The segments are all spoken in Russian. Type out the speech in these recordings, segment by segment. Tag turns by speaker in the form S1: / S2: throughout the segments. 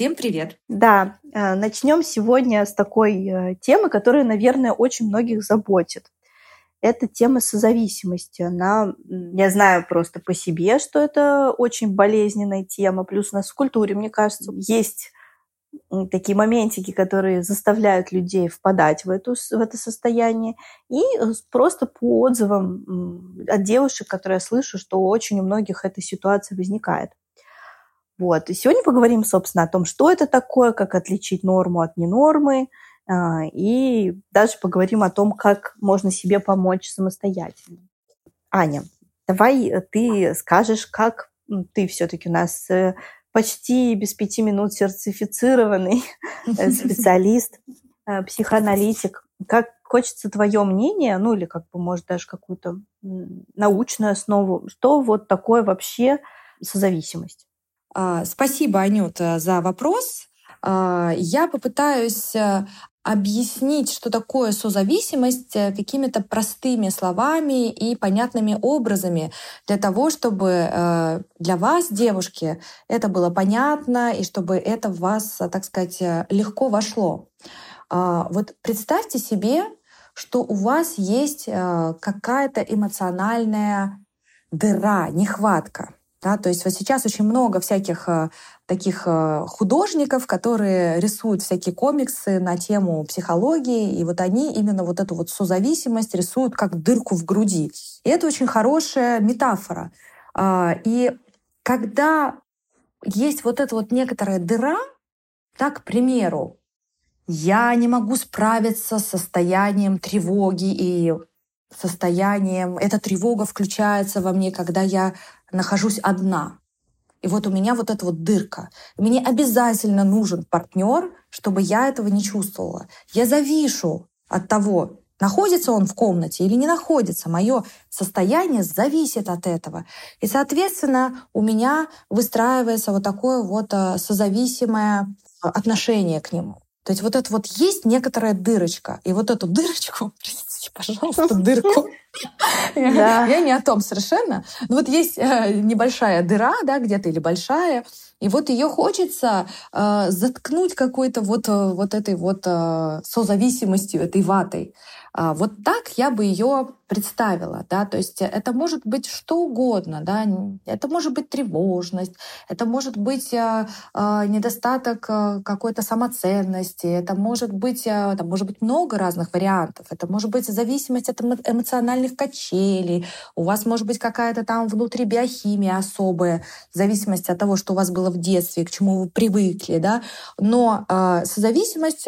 S1: Всем привет!
S2: Да, э, начнем сегодня с такой э, темы, которая, наверное, очень многих заботит. Это тема созависимости. Она, я знаю просто по себе, что это очень болезненная тема. Плюс у нас в культуре, мне кажется, есть такие моментики, которые заставляют людей впадать в, эту, в это состояние. И э, просто по отзывам от девушек, которые я слышу, что очень у многих эта ситуация возникает. Вот. И сегодня поговорим, собственно, о том, что это такое, как отличить норму от ненормы, а, и даже поговорим о том, как можно себе помочь самостоятельно. Аня, давай ты скажешь, как ты все-таки у нас э, почти без пяти минут сертифицированный э, специалист, э, психоаналитик. Как хочется твое мнение, ну или как бы, может, даже какую-то научную основу, что вот такое вообще созависимость?
S1: А, спасибо, Анюта, за вопрос. А, я попытаюсь э, объяснить, что такое созависимость э, какими-то простыми словами и понятными образами для того, чтобы э, для вас, девушки, это было понятно и чтобы это в вас, так сказать, легко вошло. А, вот представьте себе, что у вас есть какая-то эмоциональная дыра, нехватка. Да, то есть вот сейчас очень много всяких э, таких э, художников, которые рисуют всякие комиксы на тему психологии, и вот они именно вот эту вот созависимость рисуют как дырку в груди. И это очень хорошая метафора. А, и когда есть вот эта вот некоторая дыра, так, к примеру, я не могу справиться с состоянием тревоги и состоянием. Эта тревога включается во мне, когда я нахожусь одна. И вот у меня вот эта вот дырка. Мне обязательно нужен партнер, чтобы я этого не чувствовала. Я завишу от того, находится он в комнате или не находится. Мое состояние зависит от этого. И, соответственно, у меня выстраивается вот такое вот э, созависимое отношение к нему. То есть вот это вот есть некоторая дырочка. И вот эту дырочку, простите, пожалуйста, дырку. Я не о том совершенно. Но вот есть э, небольшая дыра, да, где-то или большая, и вот ее хочется э, заткнуть какой-то вот, э, вот этой вот созависимостью, этой ватой. А, вот так я бы ее представила, да, то есть это может быть что угодно, да, это может быть тревожность, это может быть э, э, недостаток э, какой-то самоценности, это может быть, там может быть много разных вариантов, это может быть зависимость от эмоциональных качелей, у вас может быть какая-то там внутри биохимия особая, в зависимости от того, что у вас было в детстве, к чему вы привыкли, да, но созависимость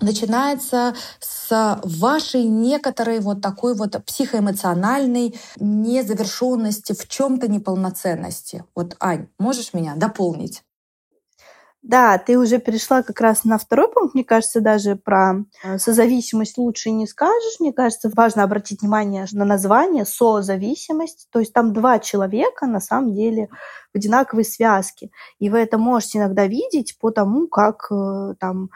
S1: начинается с вашей некоторой вот такой вот психоэмоциональной незавершенности, в чем-то неполноценности. Вот, Ань, можешь меня дополнить?
S2: Да, ты уже перешла как раз на второй пункт, мне кажется, даже про э, созависимость лучше не скажешь. Мне кажется, важно обратить внимание на название созависимость. То есть там два человека на самом деле в одинаковой связке. И вы это можете иногда видеть по тому, как э, там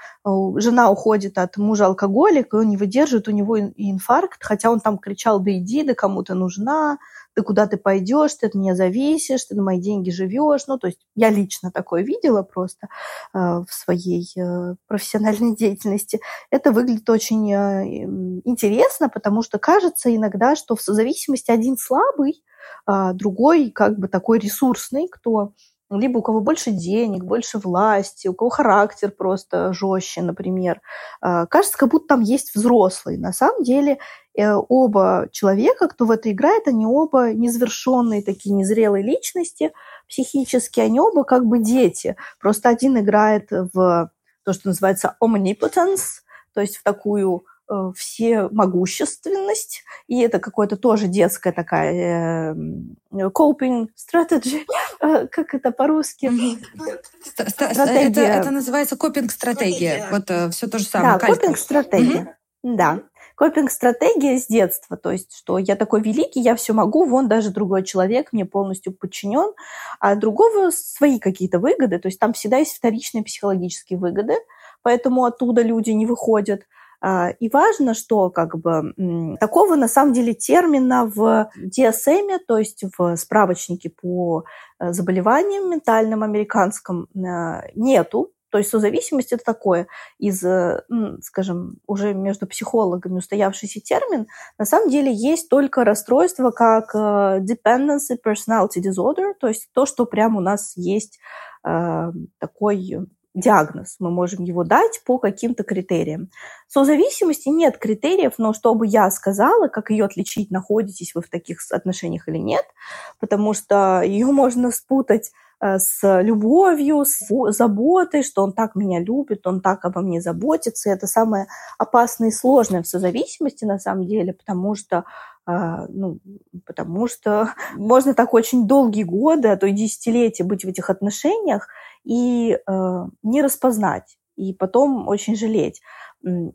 S2: жена уходит от мужа алкоголика, и он не выдерживает, у него инфаркт, хотя он там кричал, да иди, да кому ты нужна, ты куда ты пойдешь, ты от меня зависишь, ты на мои деньги живешь. Ну, то есть я лично такое видела просто э, в своей э, профессиональной деятельности. Это выглядит очень э, интересно, потому что кажется иногда, что в созависимости один слабый, а другой как бы такой ресурсный, кто либо у кого больше денег, больше власти, у кого характер просто жестче, например. А, кажется, как будто там есть взрослый. На самом деле э, оба человека, кто в это играет, они оба незавершенные такие незрелые личности психически, они оба как бы дети. Просто один играет в то, что называется omnipotence, то есть в такую все могущественность, и это какое-то тоже детская такая э, coping strategy, э, как это по-русски?
S1: Это, это называется копинг-стратегия. Вот все то же самое.
S2: Да, копинг-стратегия. Да. Копинг-стратегия с детства, то есть, что я такой великий, я все могу, вон даже другой человек мне полностью подчинен, а другого свои какие-то выгоды, то есть там всегда есть вторичные психологические выгоды, поэтому оттуда люди не выходят. А, и важно, что как бы такого на самом деле термина в DSM, то есть в справочнике по э, заболеваниям ментальным американском, э, нету. То есть созависимость – это такое из, э, скажем, уже между психологами устоявшийся термин. На самом деле есть только расстройство как dependency personality disorder, то есть то, что прямо у нас есть такой диагноз, мы можем его дать по каким-то критериям. Созависимости нет критериев, но чтобы я сказала, как ее отличить, находитесь вы в таких отношениях или нет, потому что ее можно спутать с любовью, с заботой, что он так меня любит, он так обо мне заботится. Это самое опасное и сложное в созависимости на самом деле, потому что а, ну, потому что можно так очень долгие годы, а то и десятилетия быть в этих отношениях и э, не распознать, и потом очень жалеть.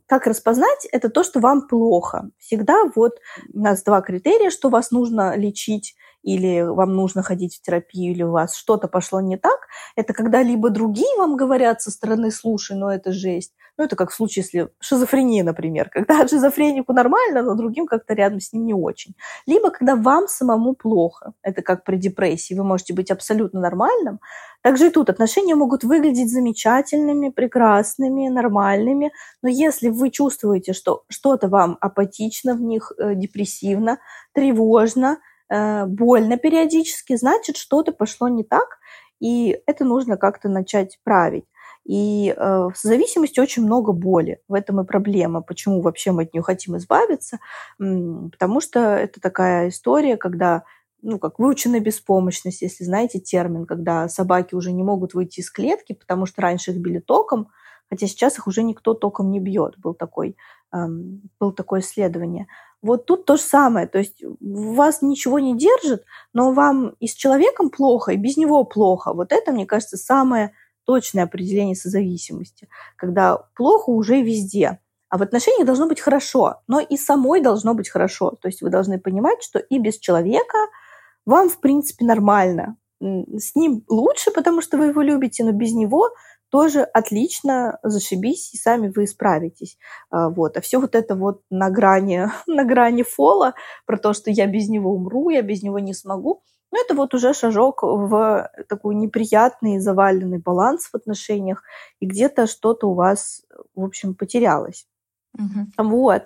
S2: Как распознать? Это то, что вам плохо. Всегда вот у нас два критерия, что вас нужно лечить или вам нужно ходить в терапию, или у вас что-то пошло не так, это когда либо другие вам говорят со стороны «слушай, ну это жесть», ну это как в случае, если шизофрения, например, когда шизофренику нормально, но другим как-то рядом с ним не очень. Либо когда вам самому плохо, это как при депрессии, вы можете быть абсолютно нормальным, также и тут отношения могут выглядеть замечательными, прекрасными, нормальными, но если вы чувствуете, что что-то вам апатично в них, э, депрессивно, тревожно, больно периодически, значит, что-то пошло не так, и это нужно как-то начать править. И э, в зависимости очень много боли. В этом и проблема. Почему вообще мы от нее хотим избавиться? Потому что это такая история, когда ну, как выученная беспомощность, если знаете термин, когда собаки уже не могут выйти из клетки, потому что раньше их били током, хотя сейчас их уже никто током не бьет. Был такой, эм, было такое исследование. Вот тут то же самое. То есть вас ничего не держит, но вам и с человеком плохо, и без него плохо. Вот это, мне кажется, самое точное определение созависимости. Когда плохо уже везде. А в отношениях должно быть хорошо, но и самой должно быть хорошо. То есть вы должны понимать, что и без человека вам, в принципе, нормально. С ним лучше, потому что вы его любите, но без него тоже отлично, зашибись, и сами вы справитесь. А, вот. А все вот это вот на грани, на грани фола, про то, что я без него умру, я без него не смогу, ну, это вот уже шажок в такой неприятный, заваленный баланс в отношениях, и где-то что-то у вас, в общем, потерялось. Угу. Вот.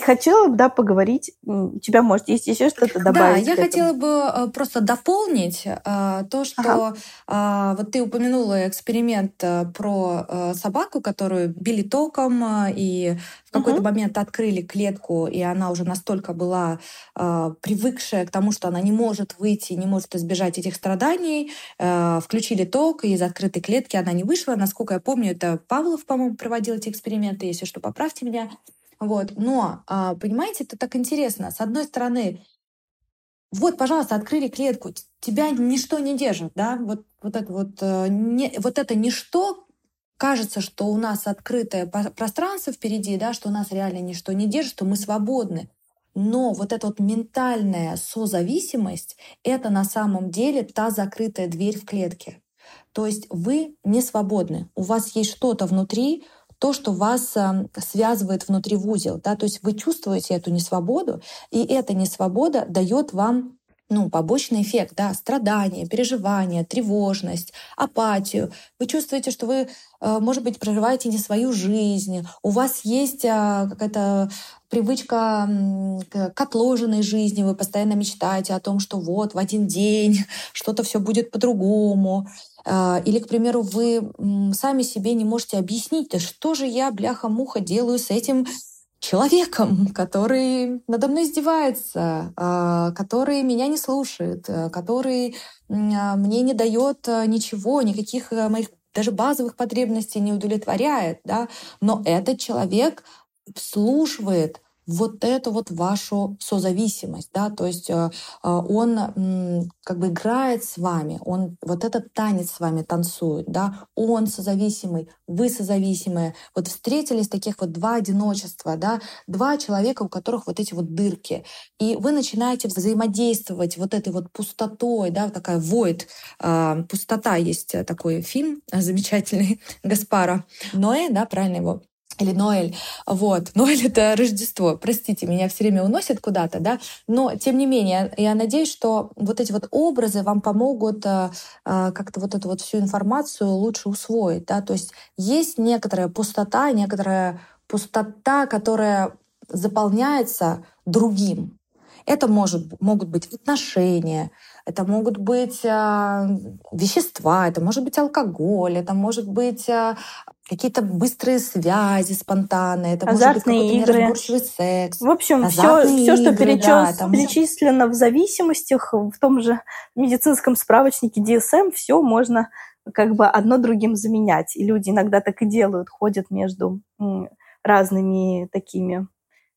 S2: Хотела бы, да, поговорить. У тебя, может, есть еще что-то добавить?
S1: Да, я хотела бы э, просто дополнить э, то, что ага. вот ты упомянула эксперимент э, про э, собаку, которую били током, э, и в какой-то угу. момент открыли клетку, и она уже настолько была э, привыкшая к тому, что она не может выйти, не может избежать этих страданий, включили ток, и из открытой клетки она не вышла. Насколько я помню, это Павлов, по-моему, проводил эти эксперименты, если что, поправьте меня. Вот. Но, а, понимаете, это так интересно. С одной стороны, вот, пожалуйста, открыли клетку, тебя ничто не держит, да, вот, вот это вот, э, не, вот это ничто, кажется, что у нас открытое пространство впереди, да, что у нас реально ничто не держит, что мы свободны. Но вот эта вот ментальная созависимость — это на самом деле та закрытая дверь в клетке. То есть вы не свободны. У вас есть что-то внутри, то, что вас эм, связывает внутри в узел. Да? То есть вы чувствуете эту несвободу, и эта несвобода дает вам ну, побочный эффект, да, страдания, переживания, тревожность, апатию. Вы чувствуете, что вы, э, может быть, проживаете не свою жизнь, у вас есть э, какая-то привычка к отложенной жизни, вы постоянно мечтаете о том, что вот в один день что-то все будет по-другому. А, или, к примеру, вы сами себе не можете объяснить, да что же я, бляха-муха, делаю с этим человеком, который надо мной издевается, а, который меня не слушает, а, который мне не дает ничего, никаких моих даже базовых потребностей не удовлетворяет, да, но этот человек обслуживает вот эту вот вашу созависимость, да, то есть э, э, он как бы играет с вами, он вот этот танец с вами танцует, да, он созависимый, вы созависимые, вот встретились таких вот два одиночества, да, два человека, у которых вот эти вот дырки, и вы начинаете взаимодействовать вот этой вот пустотой, да, такая void, э, пустота есть такой фильм замечательный Гаспара Ноэ, да, правильно его или Ноэль. Вот. Ноэль — это Рождество. Простите, меня все время уносит куда-то, да? Но, тем не менее, я надеюсь, что вот эти вот образы вам помогут э, э, как-то вот эту вот всю информацию лучше усвоить, да? То есть есть некоторая пустота, некоторая пустота, которая заполняется другим. Это может, могут быть отношения, это могут быть э, вещества, это может быть алкоголь, это может быть э, какие-то быстрые связи спонтанные, это
S2: азартные
S1: может быть
S2: игры.
S1: неразборчивый секс.
S2: В общем, все, все, что перечес, да, там... перечислено в зависимостях, в том же медицинском справочнике DSM, все можно как бы одно другим заменять. И люди иногда так и делают, ходят между разными такими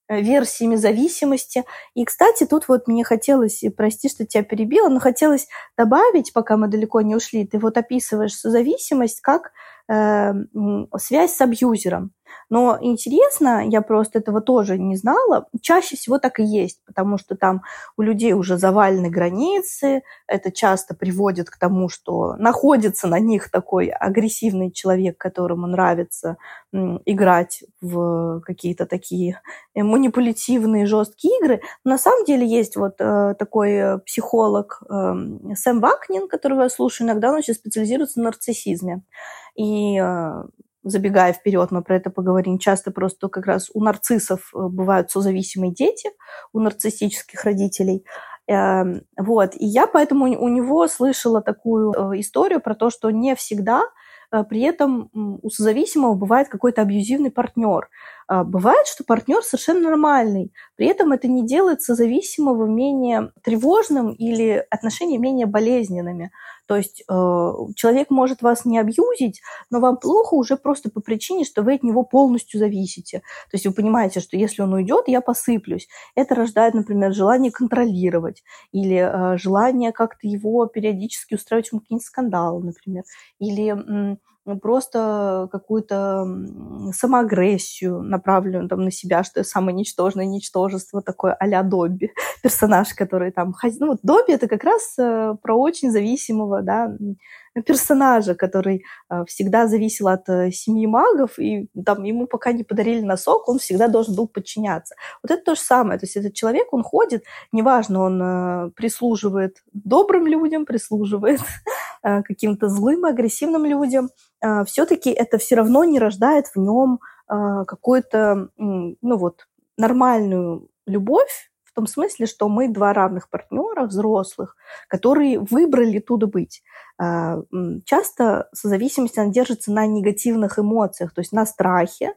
S2: Э, версиями зависимости. И, кстати, тут вот мне хотелось, прости, что тебя перебила, но хотелось добавить, пока мы далеко не ушли, ты вот описываешь зависимость как связь с абьюзером. Но интересно, я просто этого тоже не знала, чаще всего так и есть, потому что там у людей уже завалены границы, это часто приводит к тому, что находится на них такой агрессивный человек, которому нравится играть в какие-то такие манипулятивные жесткие игры. На самом деле есть вот э, такой психолог э, Сэм Вакнин, которого я слушаю иногда, он сейчас специализируется на нарциссизме. И э, забегая вперед, мы про это поговорим, часто просто как раз у нарциссов э, бывают созависимые дети, у нарциссических родителей. Эм, вот. И я поэтому у него слышала такую э, историю про то, что не всегда при этом у созависимого бывает какой-то абьюзивный партнер. А, бывает, что партнер совершенно нормальный, при этом это не делает созависимого менее тревожным или отношения менее болезненными. То есть э, человек может вас не абьюзить, но вам плохо уже просто по причине, что вы от него полностью зависите. То есть вы понимаете, что если он уйдет, я посыплюсь. Это рождает, например, желание контролировать или э, желание как-то его периодически устраивать какие-нибудь скандалы, например. Или ну, просто какую-то самоагрессию, направленную там, на себя, что я самое ничтожное ничтожество, такое а-ля Добби, персонаж, который там... Ну, вот Добби — это как раз э, про очень зависимого, да, персонажа, который э, всегда зависел от э, семьи магов, и там ему пока не подарили носок, он всегда должен был подчиняться. Вот это то же самое. То есть этот человек, он ходит, неважно, он прислуживает добрым людям, прислуживает каким-то злым, агрессивным людям, все-таки это все равно не рождает в нем а, какую-то, ну вот, нормальную любовь, в том смысле, что мы два равных партнера, взрослых, которые выбрали туда быть. А, часто созависимость, она держится на негативных эмоциях, то есть на страхе,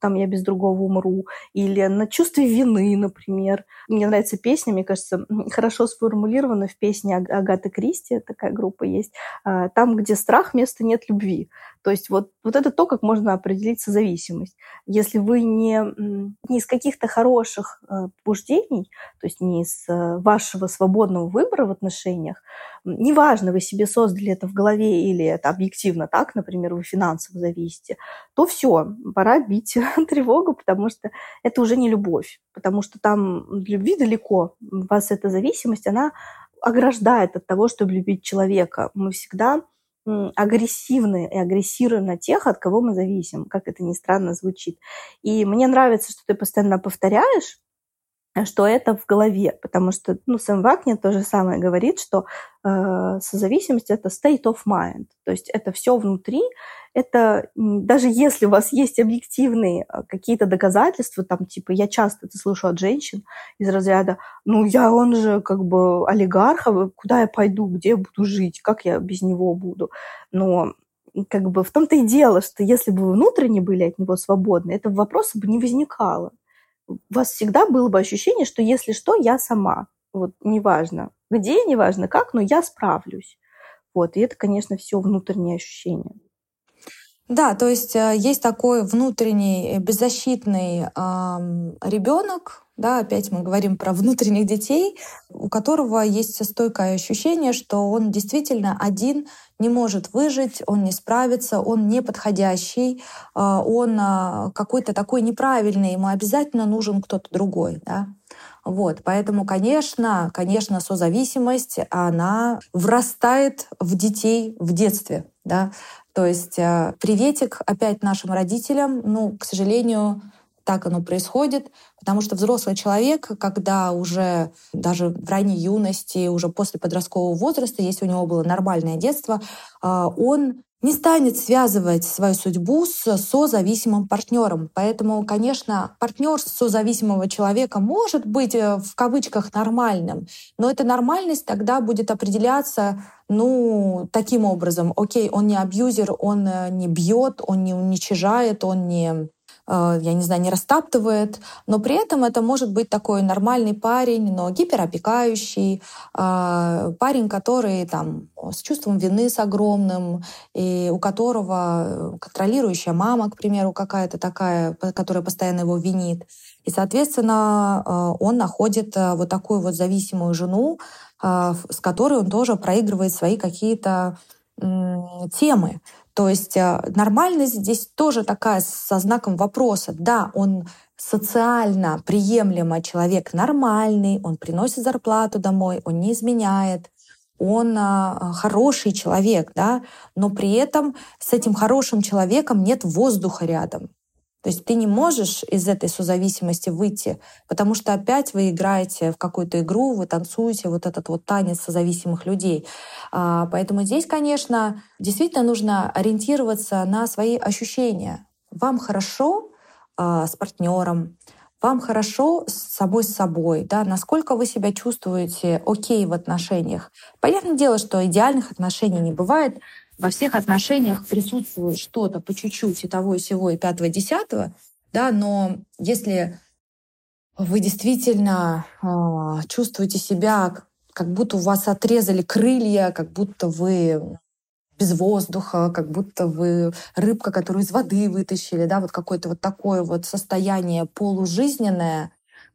S2: там я без другого умру, или на чувстве вины, например. Мне нравится песня, мне кажется, хорошо сформулирована в песне Агаты Кристи, такая группа есть, там, где страх, места нет любви. То есть вот, вот это то, как можно определить созависимость. Если вы не, не из каких-то хороших э, побуждений, то есть не из э, вашего свободного выбора в отношениях, неважно, вы себе создали это в голове или это объективно так, например, вы финансово зависите, то все, пора бить тревогу, потому что это уже не любовь, потому что там любви далеко. У вас эта зависимость, она ограждает от того, чтобы любить человека. Мы всегда агрессивны и агрессируем на тех, от кого мы зависим, как это ни странно звучит. И мне нравится, что ты постоянно повторяешь, что это в голове, потому что ну, Сэм Вакнер то же самое говорит, что э, созависимость – это state of mind, то есть это все внутри, это даже если у вас есть объективные э, какие-то доказательства, там типа я часто это слышу от женщин из разряда, ну я он же как бы олигарх, а куда я пойду, где я буду жить, как я без него буду, но как бы в том-то и дело, что если бы вы внутренне были от него свободны, этого вопроса бы не возникало у вас всегда было бы ощущение, что если что, я сама. Вот неважно где, неважно как, но я справлюсь. Вот, и это, конечно, все внутреннее ощущение.
S1: Да, то есть э, есть такой внутренний беззащитный э, ребенок, да, опять мы говорим про внутренних детей, у которого есть стойкое ощущение, что он действительно один не может выжить, он не справится, он неподходящий, а, он а, какой-то такой неправильный, ему обязательно нужен кто-то другой. Да? Вот, поэтому, конечно, конечно, созависимость, она врастает в детей в детстве, да, То есть э, приветик опять нашим родителям. Ну, к сожалению, так оно происходит, потому что взрослый человек, когда уже даже в ранней юности, уже после подросткового возраста, если у него было нормальное детство, а, он не станет связывать свою судьбу с созависимым партнером. Поэтому, конечно, партнер созависимого человека может быть э, в кавычках нормальным, но эта нормальность тогда будет определяться ну, таким образом. Окей, он не абьюзер, он э, не бьет, он не уничижает, он не Э, я не знаю, не растаптывает, но при этом это может быть такой нормальный парень, но гиперопекающий, э, парень, который там с чувством вины с огромным, и у которого контролирующая мама, к примеру, какая-то такая, которая постоянно его винит. И, соответственно, э, он находит вот такую вот зависимую жену, с которой он тоже проигрывает свои какие-то темы. То есть э, нормальность здесь тоже такая со знаком вопроса. Да, он социально приемлемый человек, нормальный, он приносит зарплату домой, он не изменяет, он а, хороший человек, да, но при этом с этим хорошим человеком нет воздуха рядом. То есть ты не можешь из этой созависимости выйти, потому что опять вы играете в какую-то игру, вы танцуете вот этот вот танец созависимых людей. А, поэтому здесь, конечно, действительно нужно ориентироваться на свои ощущения. Вам хорошо а, с партнером, вам хорошо с собой с собой, да, насколько вы себя чувствуете окей в отношениях. Понятное дело, что идеальных отношений не бывает, во всех отношениях присутствует что-то по чуть-чуть и того, и сего, и пятого, и десятого, да, но если вы действительно э, чувствуете себя, как будто у вас отрезали крылья, как будто вы без воздуха, как будто вы рыбка, которую из воды вытащили, да, вот какое-то вот такое вот состояние полужизненное,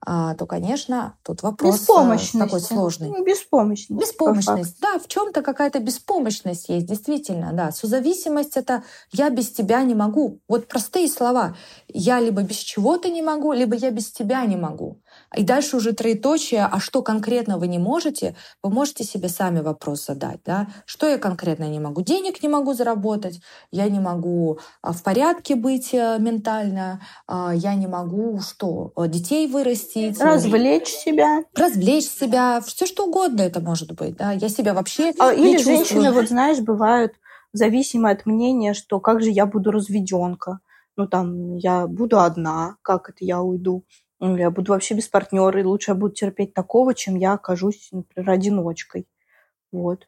S1: то, конечно, тут вопрос э, такой сложный.
S2: Ну, беспомощность.
S1: Беспомощность. Да, в чем-то какая-то беспомощность есть, действительно, да. Созависимость — это «я без тебя не могу». Вот простые слова. Я либо без чего-то не могу, либо я без тебя не могу. И дальше уже троеточие, а что конкретно вы не можете, вы можете себе сами вопрос задать. Да? Что я конкретно не могу? Денег не могу заработать, я не могу а, в порядке быть э, ментально, а, я не могу что? Детей вырастить.
S2: Развлечь себя.
S1: Развлечь себя. Все что угодно это может быть. Да? Я себя вообще
S2: а,
S1: не
S2: Или
S1: чувствую.
S2: женщины, вот знаешь, бывают зависимы от мнения, что как же я буду разведенка. Ну там, я буду одна, как это я уйду я буду вообще без партнера, и лучше я буду терпеть такого, чем я окажусь, например, одиночкой. Вот.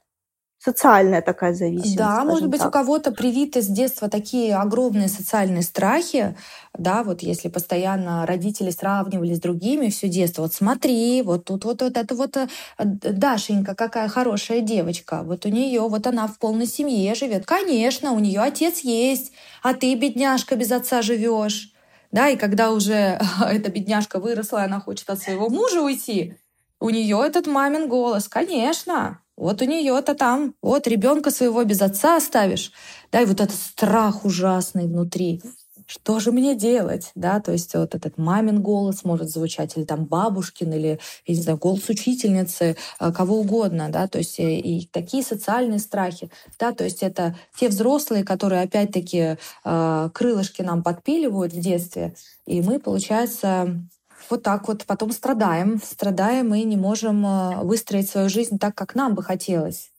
S2: Социальная такая зависимость.
S1: Да, может быть,
S2: так.
S1: у кого-то привиты с детства такие огромные социальные страхи, да, вот если постоянно родители сравнивали с другими все детство, вот смотри, вот тут вот, вот это вот э, Дашенька, какая хорошая девочка, вот у нее, вот она в полной семье живет. Конечно, у нее отец есть, а ты, бедняжка, без отца живешь да, и когда уже эта бедняжка выросла, она хочет от своего мужа уйти, у нее этот мамин голос, конечно, вот у нее-то там, вот ребенка своего без отца оставишь, да, и вот этот страх ужасный внутри что же мне делать, да, то есть вот этот мамин голос может звучать, или там бабушкин, или, я не знаю, голос учительницы, э, кого угодно, да, то есть э, и такие социальные страхи, да, то есть это те взрослые, которые опять-таки э, крылышки нам подпиливают в детстве, и мы, получается, вот так вот потом страдаем, страдаем и не можем выстроить свою жизнь так, как нам бы хотелось.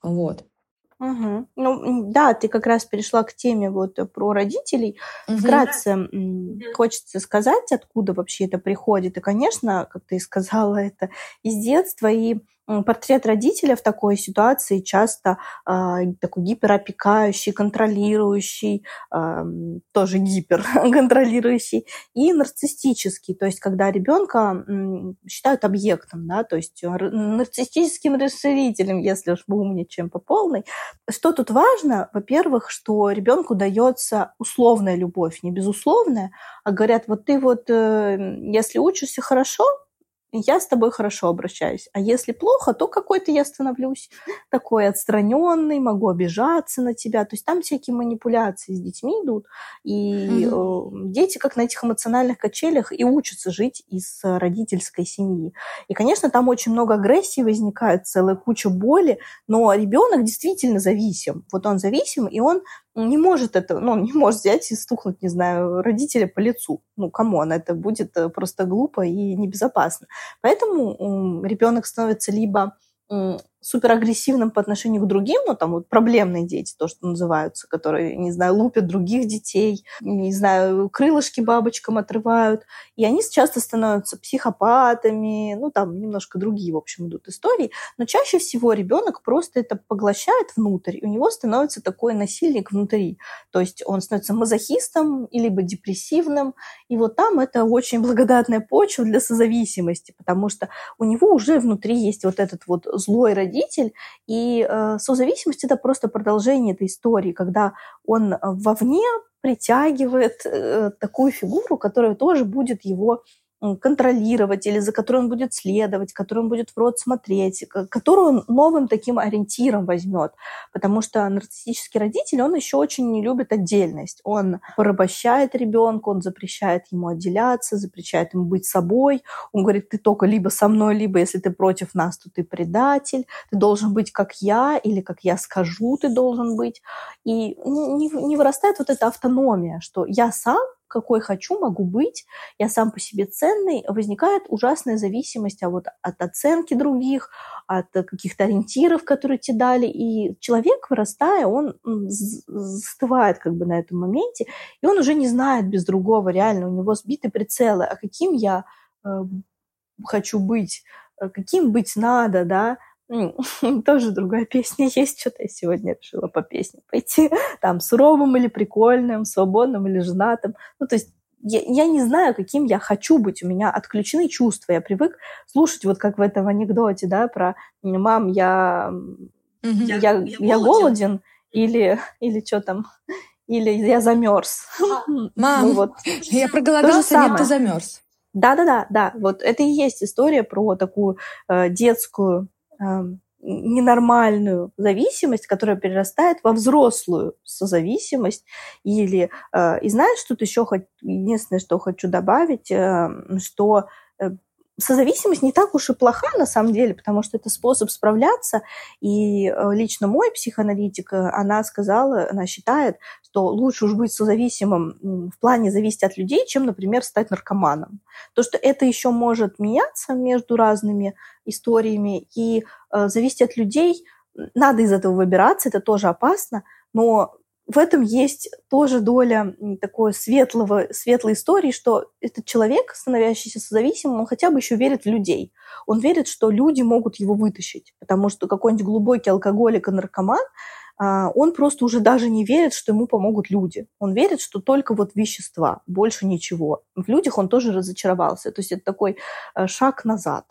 S1: Вот.
S2: Угу. Ну, да, ты как раз перешла к теме вот про родителей. Угу. Вкратце хочется сказать, откуда вообще это приходит. И, конечно, как ты сказала, это из детства. И портрет родителя в такой ситуации часто э, такой гиперопекающий, контролирующий, э, тоже гиперконтролирующий и нарциссический, то есть когда ребенка э, считают объектом, да, то есть нарциссическим расширителем, если уж мы умничаем по полной. Что тут важно? Во-первых, что ребенку дается условная любовь, не безусловная, а говорят, вот ты вот, э, если учишься хорошо, я с тобой хорошо обращаюсь. А если плохо, то какой-то я становлюсь такой отстраненный, могу обижаться на тебя. То есть там всякие манипуляции с детьми идут. И mm-hmm. э, дети как на этих эмоциональных качелях и учатся жить из родительской семьи. И, конечно, там очень много агрессии возникает, целая куча боли, но ребенок действительно зависим. Вот он зависим, и он не может это, ну, не может взять и стукнуть, не знаю, родителя по лицу. Ну, come on, это будет э, просто глупо и небезопасно. Поэтому ребенок становится либо суперагрессивным по отношению к другим, ну, там вот проблемные дети, то, что называются, которые, не знаю, лупят других детей, не знаю, крылышки бабочкам отрывают, и они часто становятся психопатами, ну, там немножко другие, в общем, идут истории, но чаще всего ребенок просто это поглощает внутрь, и у него становится такой насильник внутри, то есть он становится мазохистом, либо депрессивным, и вот там это очень благодатная почва для созависимости, потому что у него уже внутри есть вот этот вот злой родитель, и э, созависимость это просто продолжение этой истории, когда он вовне притягивает э, такую фигуру, которая тоже будет его контролировать или за которой он будет следовать, которую он будет в рот смотреть, которую он новым таким ориентиром возьмет. Потому что нарциссический родитель, он еще очень не любит отдельность. Он порабощает ребенка, он запрещает ему отделяться, запрещает ему быть собой. Он говорит, ты только либо со мной, либо если ты против нас, то ты предатель. Ты должен быть как я или как я скажу, ты должен быть. И не, не вырастает вот эта автономия, что я сам какой хочу, могу быть, я сам по себе ценный, возникает ужасная зависимость а вот от оценки других, от каких-то ориентиров, которые тебе дали. И человек, вырастая, он застывает как бы на этом моменте, и он уже не знает без другого реально, у него сбиты прицелы, а каким я э, хочу быть, э, каким быть надо, да, тоже другая песня есть. Что-то я сегодня решила по песне пойти. Там суровым или прикольным, свободным или женатым. Ну, то есть я, я не знаю, каким я хочу быть. У меня отключены чувства. Я привык слушать, вот как в этом анекдоте, да, про «мам, я, угу. я, я, я голоден» или, или что там, или «я замерз».
S1: Мам, ну, вот. я проголодался, нет, ты замерз.
S2: Да-да-да, да. Вот это и есть история про такую э, детскую ненормальную зависимость, которая перерастает во взрослую созависимость. Или, э, и знаешь, тут еще хоть, единственное, что хочу добавить, э, что э, созависимость не так уж и плоха на самом деле, потому что это способ справляться. И э, лично мой психоаналитик, она сказала, она считает, что лучше уж быть созависимым в плане зависеть от людей, чем, например, стать наркоманом. То, что это еще может меняться между разными историями и э, зависеть от людей, надо из этого выбираться, это тоже опасно, но в этом есть тоже доля такой светлого, светлой истории, что этот человек, становящийся созависимым, он хотя бы еще верит в людей. Он верит, что люди могут его вытащить, потому что какой-нибудь глубокий алкоголик и наркоман, он просто уже даже не верит, что ему помогут люди. Он верит, что только вот вещества, больше ничего. В людях он тоже разочаровался. То есть это такой э, шаг назад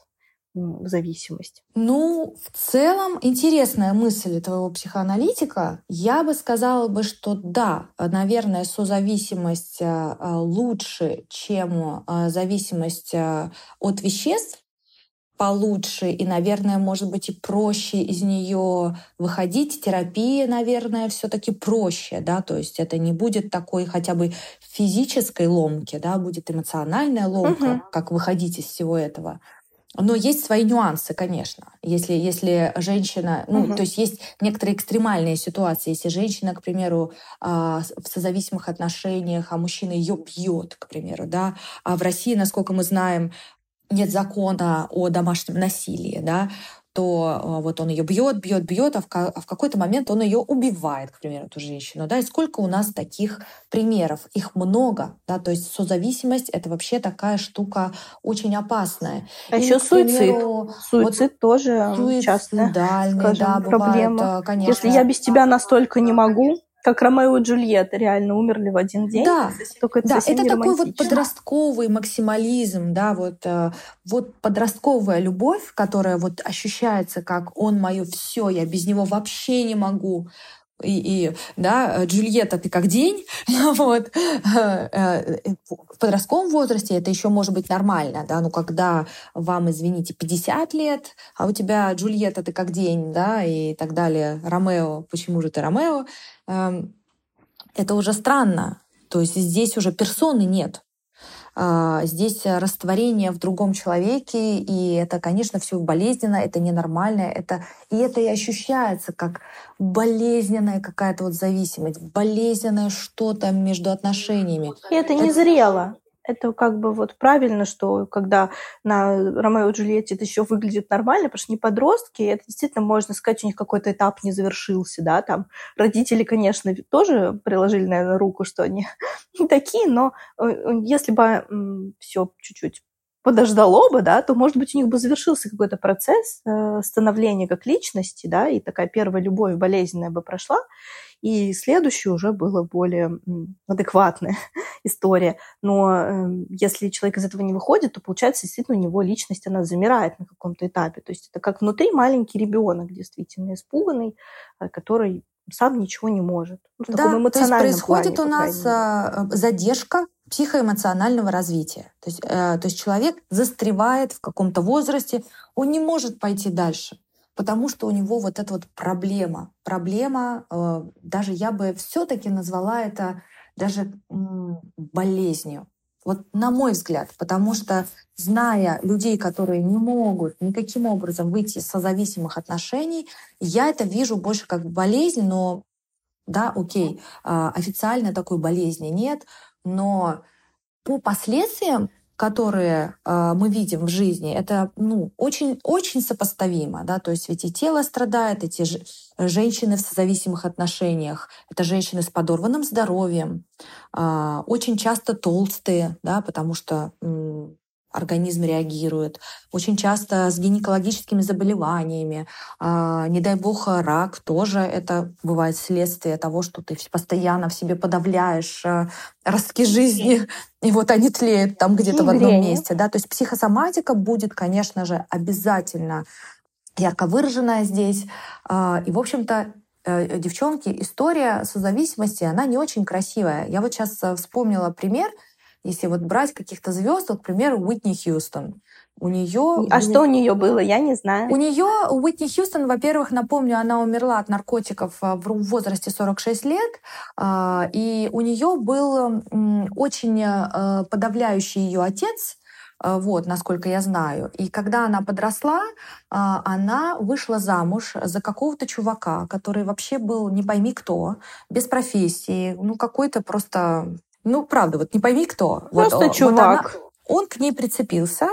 S2: зависимость?
S1: Ну, в целом, интересная мысль твоего психоаналитика. Я бы сказала бы, что да, наверное, созависимость э, э, лучше, чем зависимость от веществ, получше и, наверное, может быть и проще из нее выходить. Терапия, наверное, все-таки проще, да, то есть это не будет такой хотя бы физической ломки, да, будет эмоциональная ломка, угу. как выходить из всего этого. Но есть свои нюансы, конечно. Если, если женщина, ну, угу. то есть есть некоторые экстремальные ситуации. Если женщина, к примеру, а, в созависимых отношениях, а мужчина ее бьет, к примеру, да, а в России, насколько мы знаем, нет закона о домашнем насилии, да, то а, вот он ее бьет, бьет, бьет, а в, а в какой-то момент он ее убивает, к примеру, эту женщину. Да? И сколько у нас таких примеров? Их много. Да? То есть созависимость — это вообще такая штука очень опасная.
S2: А Или, еще суицид. Примеру, суицид вот, тоже часто, скажем, да, проблема. Бывает, конечно. Если я без тебя настолько не могу, как Ромео и Джульетта реально умерли в один день.
S1: Да, только это, да, это такой вот подростковый максимализм, да, вот, э, вот подростковая любовь, которая вот ощущается как он мое все, я без него вообще не могу и, и да, Джульетта, ты как день, вот. Э, э, в подростковом возрасте это еще может быть нормально, да, ну когда вам, извините, 50 лет, а у тебя Джульетта, ты как день, да, и так далее, Ромео, почему же ты Ромео, эм, это уже странно, то есть здесь уже персоны нет, э, здесь растворение в другом человеке, и это, конечно, все болезненно, это ненормально, это, и это и ощущается как болезненная какая-то вот зависимость, болезненное что-то между отношениями.
S2: И это не зрело это как бы вот правильно, что когда на Ромео и Джульетте это еще выглядит нормально, потому что не подростки, это действительно можно сказать, у них какой-то этап не завершился, да, там. Родители, конечно, тоже приложили, наверное, руку, что они не такие, но э, если бы все чуть-чуть подождало бы, да, то, может быть, у них бы завершился какой-то процесс э, становления как личности, да, и такая первая любовь болезненная бы прошла, и следующая уже была более адекватная история. Но э, если человек из этого не выходит, то, получается, действительно у него личность, она замирает на каком-то этапе. То есть это как внутри маленький ребенок, действительно испуганный, э, который сам ничего не может.
S1: Ну, в да, таком то есть происходит плане, у нас а, задержка психоэмоционального развития. То есть, э, то есть человек застревает в каком-то возрасте, он не может пойти дальше, потому что у него вот эта вот проблема. Проблема, э, даже я бы все-таки назвала это даже м, болезнью. Вот на мой взгляд, потому что зная людей, которые не могут никаким образом выйти из созависимых отношений, я это вижу больше как болезнь, но да, окей, а, официально такой болезни нет, но по последствиям, которые э, мы видим в жизни, это ну, очень, очень сопоставимо. Да? То есть ведь и тело страдает, эти ж, женщины в созависимых отношениях, это женщины с подорванным здоровьем, э, очень часто толстые, да, потому что организм реагирует. Очень часто с гинекологическими заболеваниями. А, не дай бог, рак тоже это бывает следствие того, что ты постоянно в себе подавляешь а, ростки жизни, и вот они тлеют там где-то в одном месте. Да? То есть психосоматика будет, конечно же, обязательно ярко выраженная здесь. А, и, в общем-то, э, девчонки, история созависимости, она не очень красивая. Я вот сейчас э, вспомнила пример — если вот брать каких-то звезд, вот, к примеру, Уитни Хьюстон. У нее...
S2: А у что у нее было, я не знаю.
S1: У нее, Уитни Хьюстон, во-первых, напомню, она умерла от наркотиков а, в возрасте 46 лет, а, и у нее был очень а, подавляющий ее отец, вот, насколько я знаю. И когда она подросла, она вышла замуж за какого-то чувака, который вообще был не пойми кто, без профессии, ну какой-то просто ну, правда, вот не пойми кто.
S2: Просто вот, чувак. Вот она,
S1: он к ней прицепился,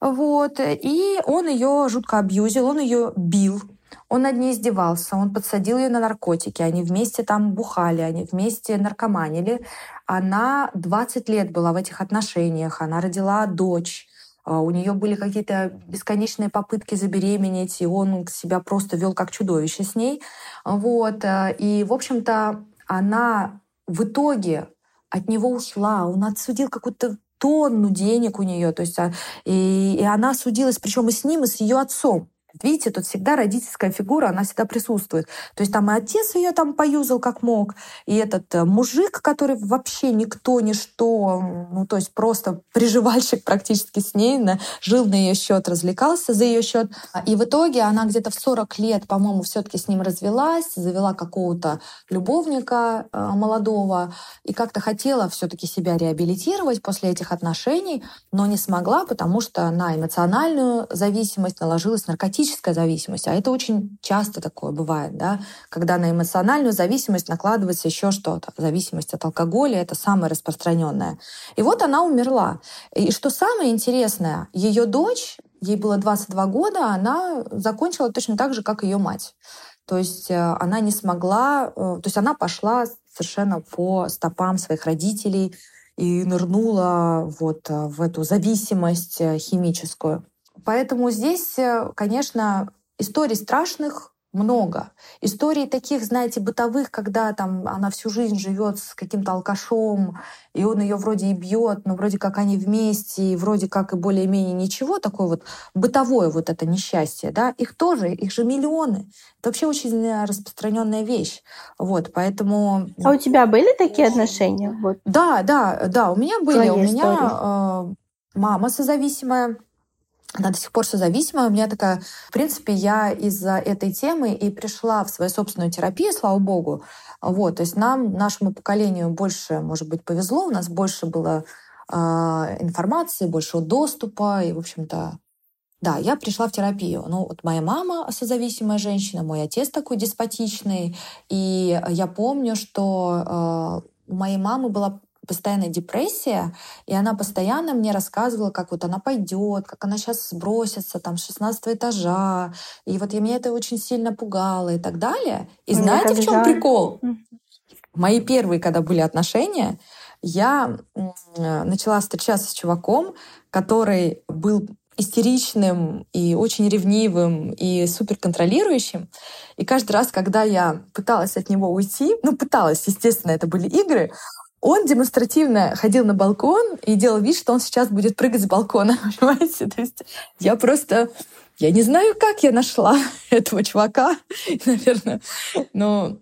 S1: вот, и он ее жутко абьюзил, он ее бил, он над ней издевался, он подсадил ее на наркотики, они вместе там бухали, они вместе наркоманили. Она 20 лет была в этих отношениях, она родила дочь, а, у нее были какие-то бесконечные попытки забеременеть, и он себя просто вел как чудовище с ней. Вот. Э, и, в общем-то, она в итоге от него ушла, он отсудил какую-то тонну денег у нее, то есть а, и, и она судилась, причем и с ним, и с ее отцом. Видите, тут всегда родительская фигура, она всегда присутствует. То есть там и отец ее там поюзал как мог, и этот э, мужик, который вообще никто, ничто, ну то есть просто приживальщик практически с ней, на, жил на ее счет, развлекался за ее счет. И в итоге она где-то в 40 лет, по-моему, все-таки с ним развелась, завела какого-то любовника э, молодого и как-то хотела все-таки себя реабилитировать после этих отношений, но не смогла, потому что на эмоциональную зависимость наложилась наркотическая наркотическая зависимость, а это очень часто такое бывает, да, когда на эмоциональную зависимость накладывается еще что-то. Зависимость от алкоголя — это самое распространенное. И вот она умерла. И что самое интересное, ее дочь, ей было 22 года, она закончила точно так же, как ее мать. То есть э, она не смогла, э, то есть она пошла совершенно по стопам своих родителей и нырнула вот э, в эту зависимость химическую. Поэтому здесь, э, конечно, историй страшных много. Истории таких, знаете, бытовых, когда там она всю жизнь живет с каким-то алкашом, и он ее вроде и бьет, но вроде как они вместе, и вроде как и более-менее ничего, такое вот бытовое вот это несчастье, да, их тоже, их же миллионы. Это вообще очень распространенная вещь. Вот, поэтому...
S2: А у тебя были такие отношения?
S1: Вот. Да, да, да, у меня были. Твоя у меня э, мама созависимая, она до сих пор созависимая. У меня такая, в принципе, я из-за этой темы и пришла в свою собственную терапию, слава богу. Вот, то есть нам, нашему поколению больше, может быть, повезло, у нас больше было информации, большего доступа. И, в общем-то, да, я пришла в терапию. Ну, вот моя мама созависимая женщина, мой отец такой деспотичный. И я помню, что у моей мамы была постоянная депрессия, и она постоянно мне рассказывала, как вот она пойдет, как она сейчас сбросится там с 16 этажа, и вот я, меня это очень сильно пугало и так далее. И мне знаете, в чем жаль. прикол? Мои первые, когда были отношения, я начала встречаться с чуваком, который был истеричным и очень ревнивым и супер контролирующим. И каждый раз, когда я пыталась от него уйти, ну, пыталась, естественно, это были игры, он демонстративно ходил на балкон и делал вид, что он сейчас будет прыгать с балкона, понимаете? То есть я просто... Я не знаю, как я нашла этого чувака, наверное, но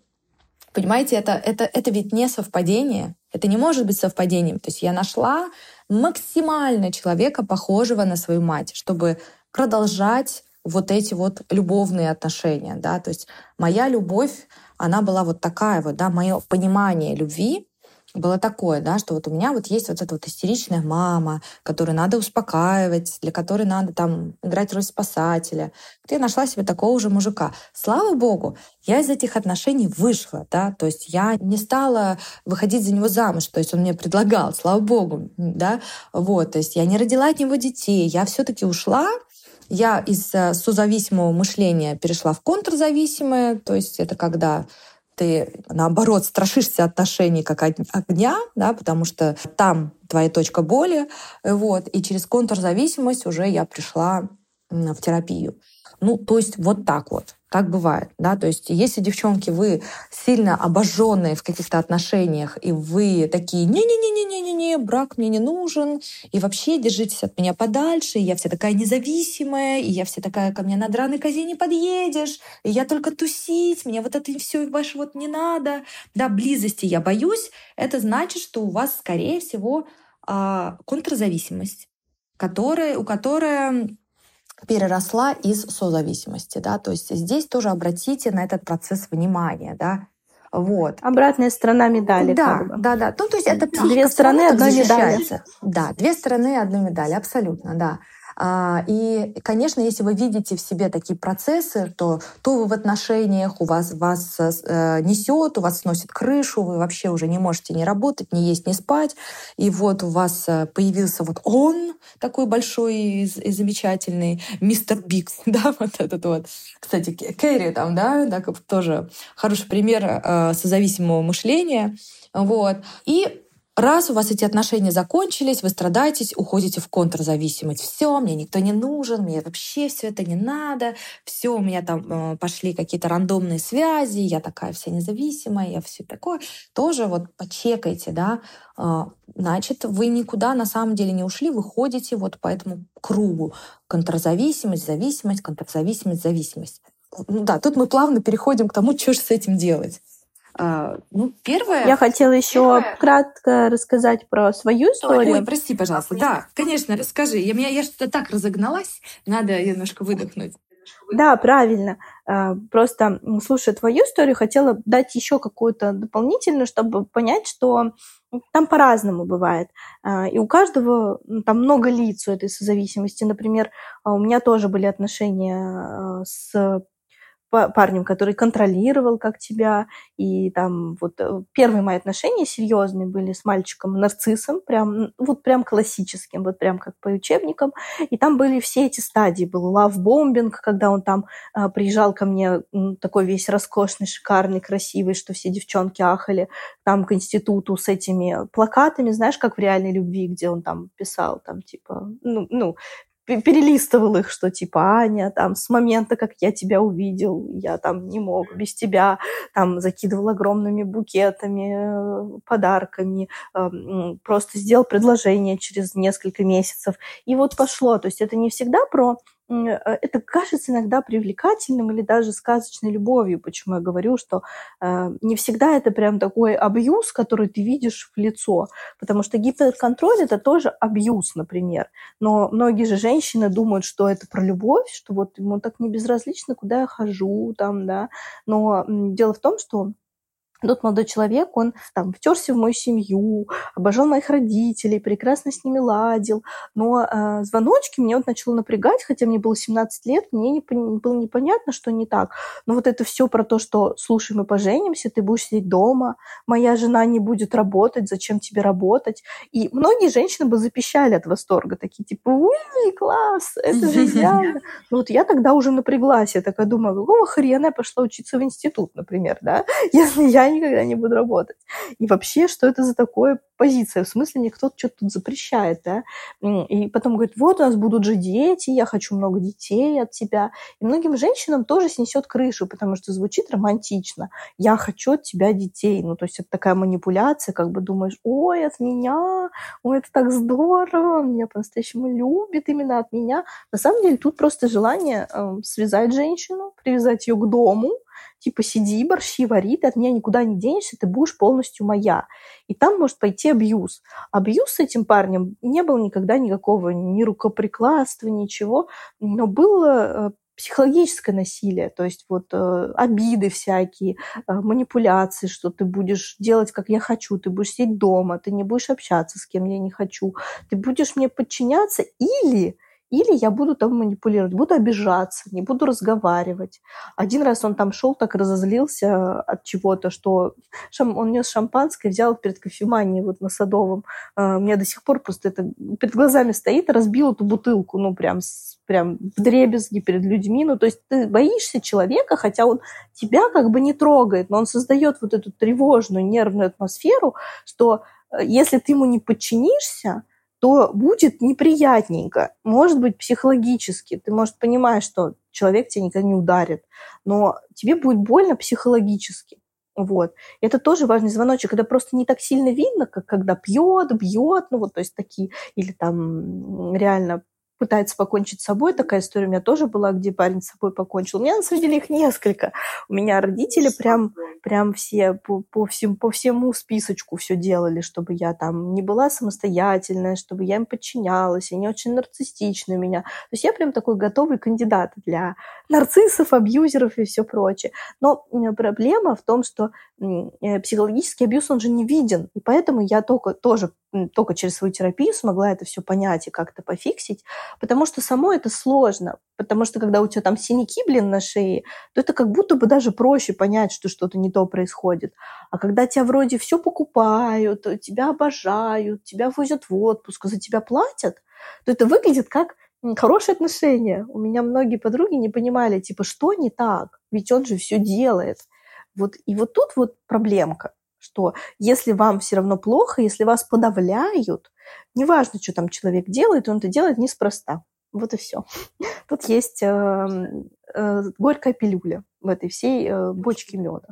S1: понимаете, это, это, это ведь не совпадение. Это не может быть совпадением. То есть я нашла максимально человека, похожего на свою мать, чтобы продолжать вот эти вот любовные отношения, да, то есть моя любовь, она была вот такая вот, да, мое понимание любви, было такое, да, что вот у меня вот есть вот эта вот истеричная мама, которую надо успокаивать, для которой надо там играть роль спасателя. Я нашла себе такого же мужика. Слава богу, я из этих отношений вышла, да, то есть я не стала выходить за него замуж, то есть он мне предлагал, слава богу, да, вот, то есть я не родила от него детей, я все таки ушла, я из э, созависимого мышления перешла в контрзависимое, то есть это когда ты, наоборот, страшишься отношений как огня, да, потому что там твоя точка боли, вот, и через контрзависимость уже я пришла в терапию. Ну, то есть вот так вот. Так бывает, да, то есть если, девчонки, вы сильно обожженные в каких-то отношениях, и вы такие, не-не-не-не-не-не, брак мне не нужен, и вообще держитесь от меня подальше, и я вся такая независимая, и я вся такая, ко мне на драной козе не подъедешь, и я только тусить, мне вот это все ваше вот не надо, да, близости я боюсь, это значит, что у вас, скорее всего, а, контрзависимость, которая, у которой переросла из созависимости, да, то есть здесь тоже обратите на этот процесс внимания, да, вот.
S2: Обратная сторона медали.
S1: Да, как бы. да, да. Ну, то есть это
S2: две стороны одной медали.
S1: Да, две стороны одной медали, абсолютно, да. А, и, конечно, если вы видите в себе такие процессы, то, то вы в отношениях, у вас вас э, несет, у вас сносит крышу, вы вообще уже не можете не работать, не есть, не спать. И вот у вас э, появился вот он, такой большой и, замечательный, мистер Бикс, да, вот этот вот. Кстати, Кэрри там, да, да, тоже хороший пример э, созависимого мышления. Вот. И Раз у вас эти отношения закончились, вы страдаетесь, уходите в контрзависимость. Все, мне никто не нужен, мне вообще все это не надо. Все, у меня там э, пошли какие-то рандомные связи, я такая вся независимая, я все такое. Тоже вот почекайте, да. Э, значит, вы никуда на самом деле не ушли, вы ходите вот по этому кругу. Контрзависимость, зависимость, контрзависимость, зависимость. Ну да, тут мы плавно переходим к тому, что же с этим делать.
S2: А, ну, первое... Я хотела еще первое... кратко рассказать про свою историю.
S1: Ой, прости, пожалуйста. Да, конечно, расскажи. Я, я, я что-то так разогналась, надо немножко выдохнуть.
S2: Да, правильно. А, просто, слушая твою историю, хотела дать еще какую-то дополнительную, чтобы понять, что там по-разному бывает. А, и у каждого там много лиц у этой созависимости. Например, у меня тоже были отношения с парнем, который контролировал как тебя. И там вот э, первые мои отношения серьезные были с мальчиком-нарциссом, прям, вот прям классическим, вот прям как по учебникам. И там были все эти стадии. Был лавбомбинг, когда он там а, приезжал ко мне такой весь роскошный, шикарный, красивый, что все девчонки ахали там к институту с этими плакатами, знаешь, как в реальной любви, где он там писал, там типа, ну, ну перелистывал их, что типа Аня, там с момента, как я тебя увидел, я там не мог без тебя, там закидывал огромными букетами, э, подарками, эм, просто сделал предложение через несколько месяцев. И вот пошло. То есть это не всегда про это кажется иногда привлекательным или даже сказочной любовью. Почему я говорю, что э, не всегда это прям такой абьюз, который ты видишь в лицо. Потому что гиперконтроль это тоже абьюз, например. Но многие же женщины думают, что это про любовь, что вот ему так не безразлично, куда я хожу, там, да. Но дело в том, что тот молодой человек, он там втерся в мою семью, обожал моих родителей, прекрасно с ними ладил. Но э, звоночки мне вот начало напрягать, хотя мне было 17 лет, мне не, было непонятно, что не так. Но вот это все про то, что, слушай, мы поженимся, ты будешь сидеть дома, моя жена не будет работать, зачем тебе работать? И многие женщины бы запищали от восторга, такие типа, уй, класс, это же идеально. Но вот я тогда уже напряглась, я такая думаю, какого хрена я пошла учиться в институт, например, да, если я никогда не буду работать. И вообще, что это за такое позиция? В смысле, мне кто-то что-то тут запрещает, да? И потом говорит, вот у нас будут же дети, я хочу много детей от тебя. И многим женщинам тоже снесет крышу, потому что звучит романтично. Я хочу от тебя детей. Ну, то есть это такая манипуляция, как бы думаешь, ой, от меня, ой, это так здорово, он меня по-настоящему любит именно от меня. На самом деле тут просто желание э, связать женщину, привязать ее к дому, типа сиди, борщи вари, ты от меня никуда не денешься, ты будешь полностью моя. И там может пойти абьюз. Абьюз с этим парнем не было никогда никакого ни рукоприкладства, ничего, но было э, психологическое насилие, то есть вот э, обиды всякие, э, манипуляции, что ты будешь делать, как я хочу, ты будешь сидеть дома, ты не будешь общаться с кем я не хочу, ты будешь мне подчиняться или или я буду там манипулировать, буду обижаться, не буду разговаривать. Один раз он там шел, так разозлился от чего-то, что шам... он нес шампанское, взял перед кофеманией вот на Садовом. Uh, у меня до сих пор просто это перед глазами стоит, разбил эту бутылку, ну, прям, прям в дребезги перед людьми. Ну, то есть ты боишься человека, хотя он тебя как бы не трогает, но он создает вот эту тревожную, нервную атмосферу, что э, если ты ему не подчинишься, то будет неприятненько. Может быть, психологически. Ты, может, понимаешь, что человек тебя никогда не ударит, но тебе будет больно психологически. Вот. Это тоже важный звоночек, когда просто не так сильно видно, как когда пьет, бьет, ну вот, то есть такие, или там реально пытается покончить с собой. Такая история у меня тоже была, где парень с собой покончил. У меня, на самом деле, их несколько. У меня родители прям, прям все по, по, всем, по всему списочку все делали, чтобы я там не была самостоятельная, чтобы я им подчинялась, они очень нарциссичны у меня. То есть я прям такой готовый кандидат для нарциссов, абьюзеров и все прочее. Но проблема в том, что э, психологический абьюз, он же не виден, и поэтому я только тоже только через свою терапию смогла это все понять и как-то пофиксить, потому что само это сложно, потому что когда у тебя там синяки, блин, на шее, то это как будто бы даже проще понять, что что-то не то происходит. А когда тебя вроде все покупают, тебя обожают, тебя возят в отпуск, за тебя платят, то это выглядит как хорошие отношения. У меня многие подруги не понимали, типа, что не так? Ведь он же все делает. Вот, и вот тут вот проблемка что если вам все равно плохо, если вас подавляют, неважно, что там человек делает, он это делает неспроста. Вот и все. Тут есть э, э, горькая пилюля в этой всей э, бочке меда.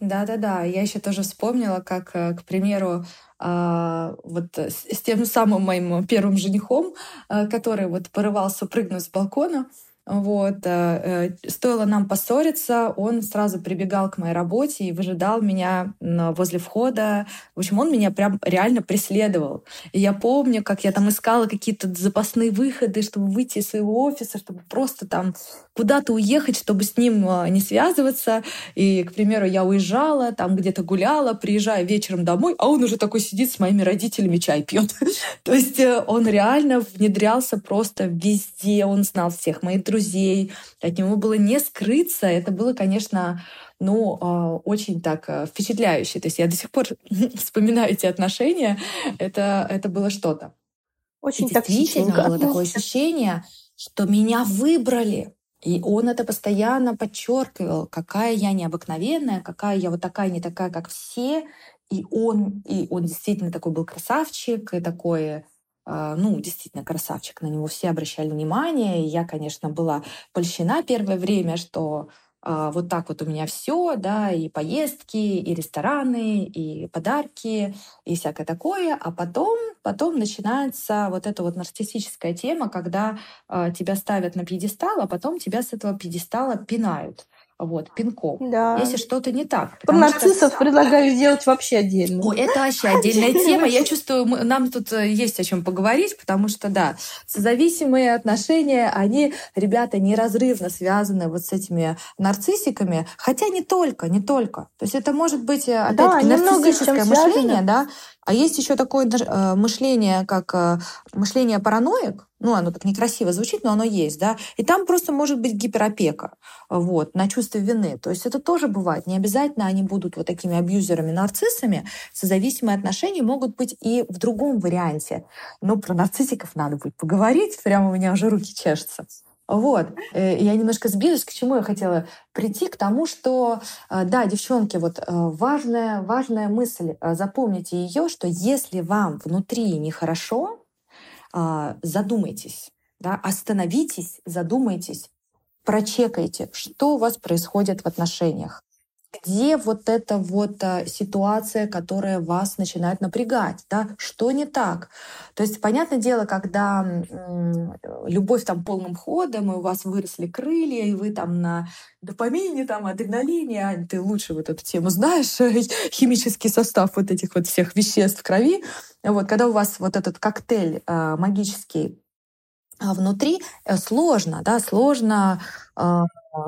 S1: Да-да-да, я еще тоже вспомнила, как, э, к примеру, а, вот с тем самым моим первым женихом, э, который вот порывался прыгнуть с балкона, вот. Э, э, стоило нам поссориться, он сразу прибегал к моей работе и выжидал меня возле входа. В общем, он меня прям реально преследовал. И я помню, как я там искала какие-то запасные выходы, чтобы выйти из своего офиса, чтобы просто там куда-то уехать, чтобы с ним э, не связываться. И, к примеру, я уезжала, там где-то гуляла, приезжаю вечером домой, а он уже такой сидит с моими родителями, чай пьет. То есть он реально внедрялся просто везде, он знал всех моих друзей, друзей, от него было не скрыться. Это было, конечно, ну, а, очень так э, впечатляюще. То есть я до сих пор вспоминаю эти отношения. Это, это было что-то.
S2: Очень
S1: и действительно было такое ощущение, что меня выбрали. И он это постоянно подчеркивал, какая я необыкновенная, какая я вот такая, не такая, как все. И он, и он действительно такой был красавчик, и такой ну, действительно красавчик, на него все обращали внимание. И я, конечно, была польщена первое время, что а, вот так вот у меня все, да, и поездки, и рестораны, и подарки, и всякое такое. А потом, потом начинается вот эта вот нарциссическая тема, когда а, тебя ставят на пьедестал, а потом тебя с этого пьедестала пинают. Вот, пинков,
S2: Да.
S1: если что-то не так.
S2: Про
S1: Потому что-
S2: нарциссов предлагаю сделать вообще отдельно.
S1: Ой, это вообще отдельная тема. Я чувствую, мы- нам тут э, есть о чем поговорить, потому что, да, созависимые отношения, они, ребята, неразрывно связаны вот с этими нарциссиками. Хотя не только, не только. То есть это может быть, э, опять-таки,
S2: чем
S1: нарциссическое мышление, да, а есть еще такое э, мышление, как э, мышление параноик. Ну, оно так некрасиво звучит, но оно есть, да. И там просто может быть гиперопека вот, на чувство вины. То есть это тоже бывает. Не обязательно они будут вот такими абьюзерами, нарциссами. Созависимые отношения могут быть и в другом варианте. Но про нарциссиков надо будет поговорить. Прямо у меня уже руки чешутся. Вот. Э, Я немножко сбилась, к чему я хотела прийти, к тому, что, э, да, девчонки, вот э, важная, важная мысль, запомните ее, что если вам внутри нехорошо, а, задумайтесь, да, остановитесь, задумайтесь, прочекайте, что у вас происходит в отношениях. Где вот эта вот а, ситуация, которая вас начинает напрягать, да? Что не так? То есть, понятное дело, когда любовь там полным ходом, и у вас выросли крылья, и вы там на допамине, там, адреналине, Ань, ты лучше вот эту тему знаешь, химический состав вот этих вот всех веществ в крови. Вот, когда у вас вот этот коктейль а, магический внутри э, сложно, да, сложно э,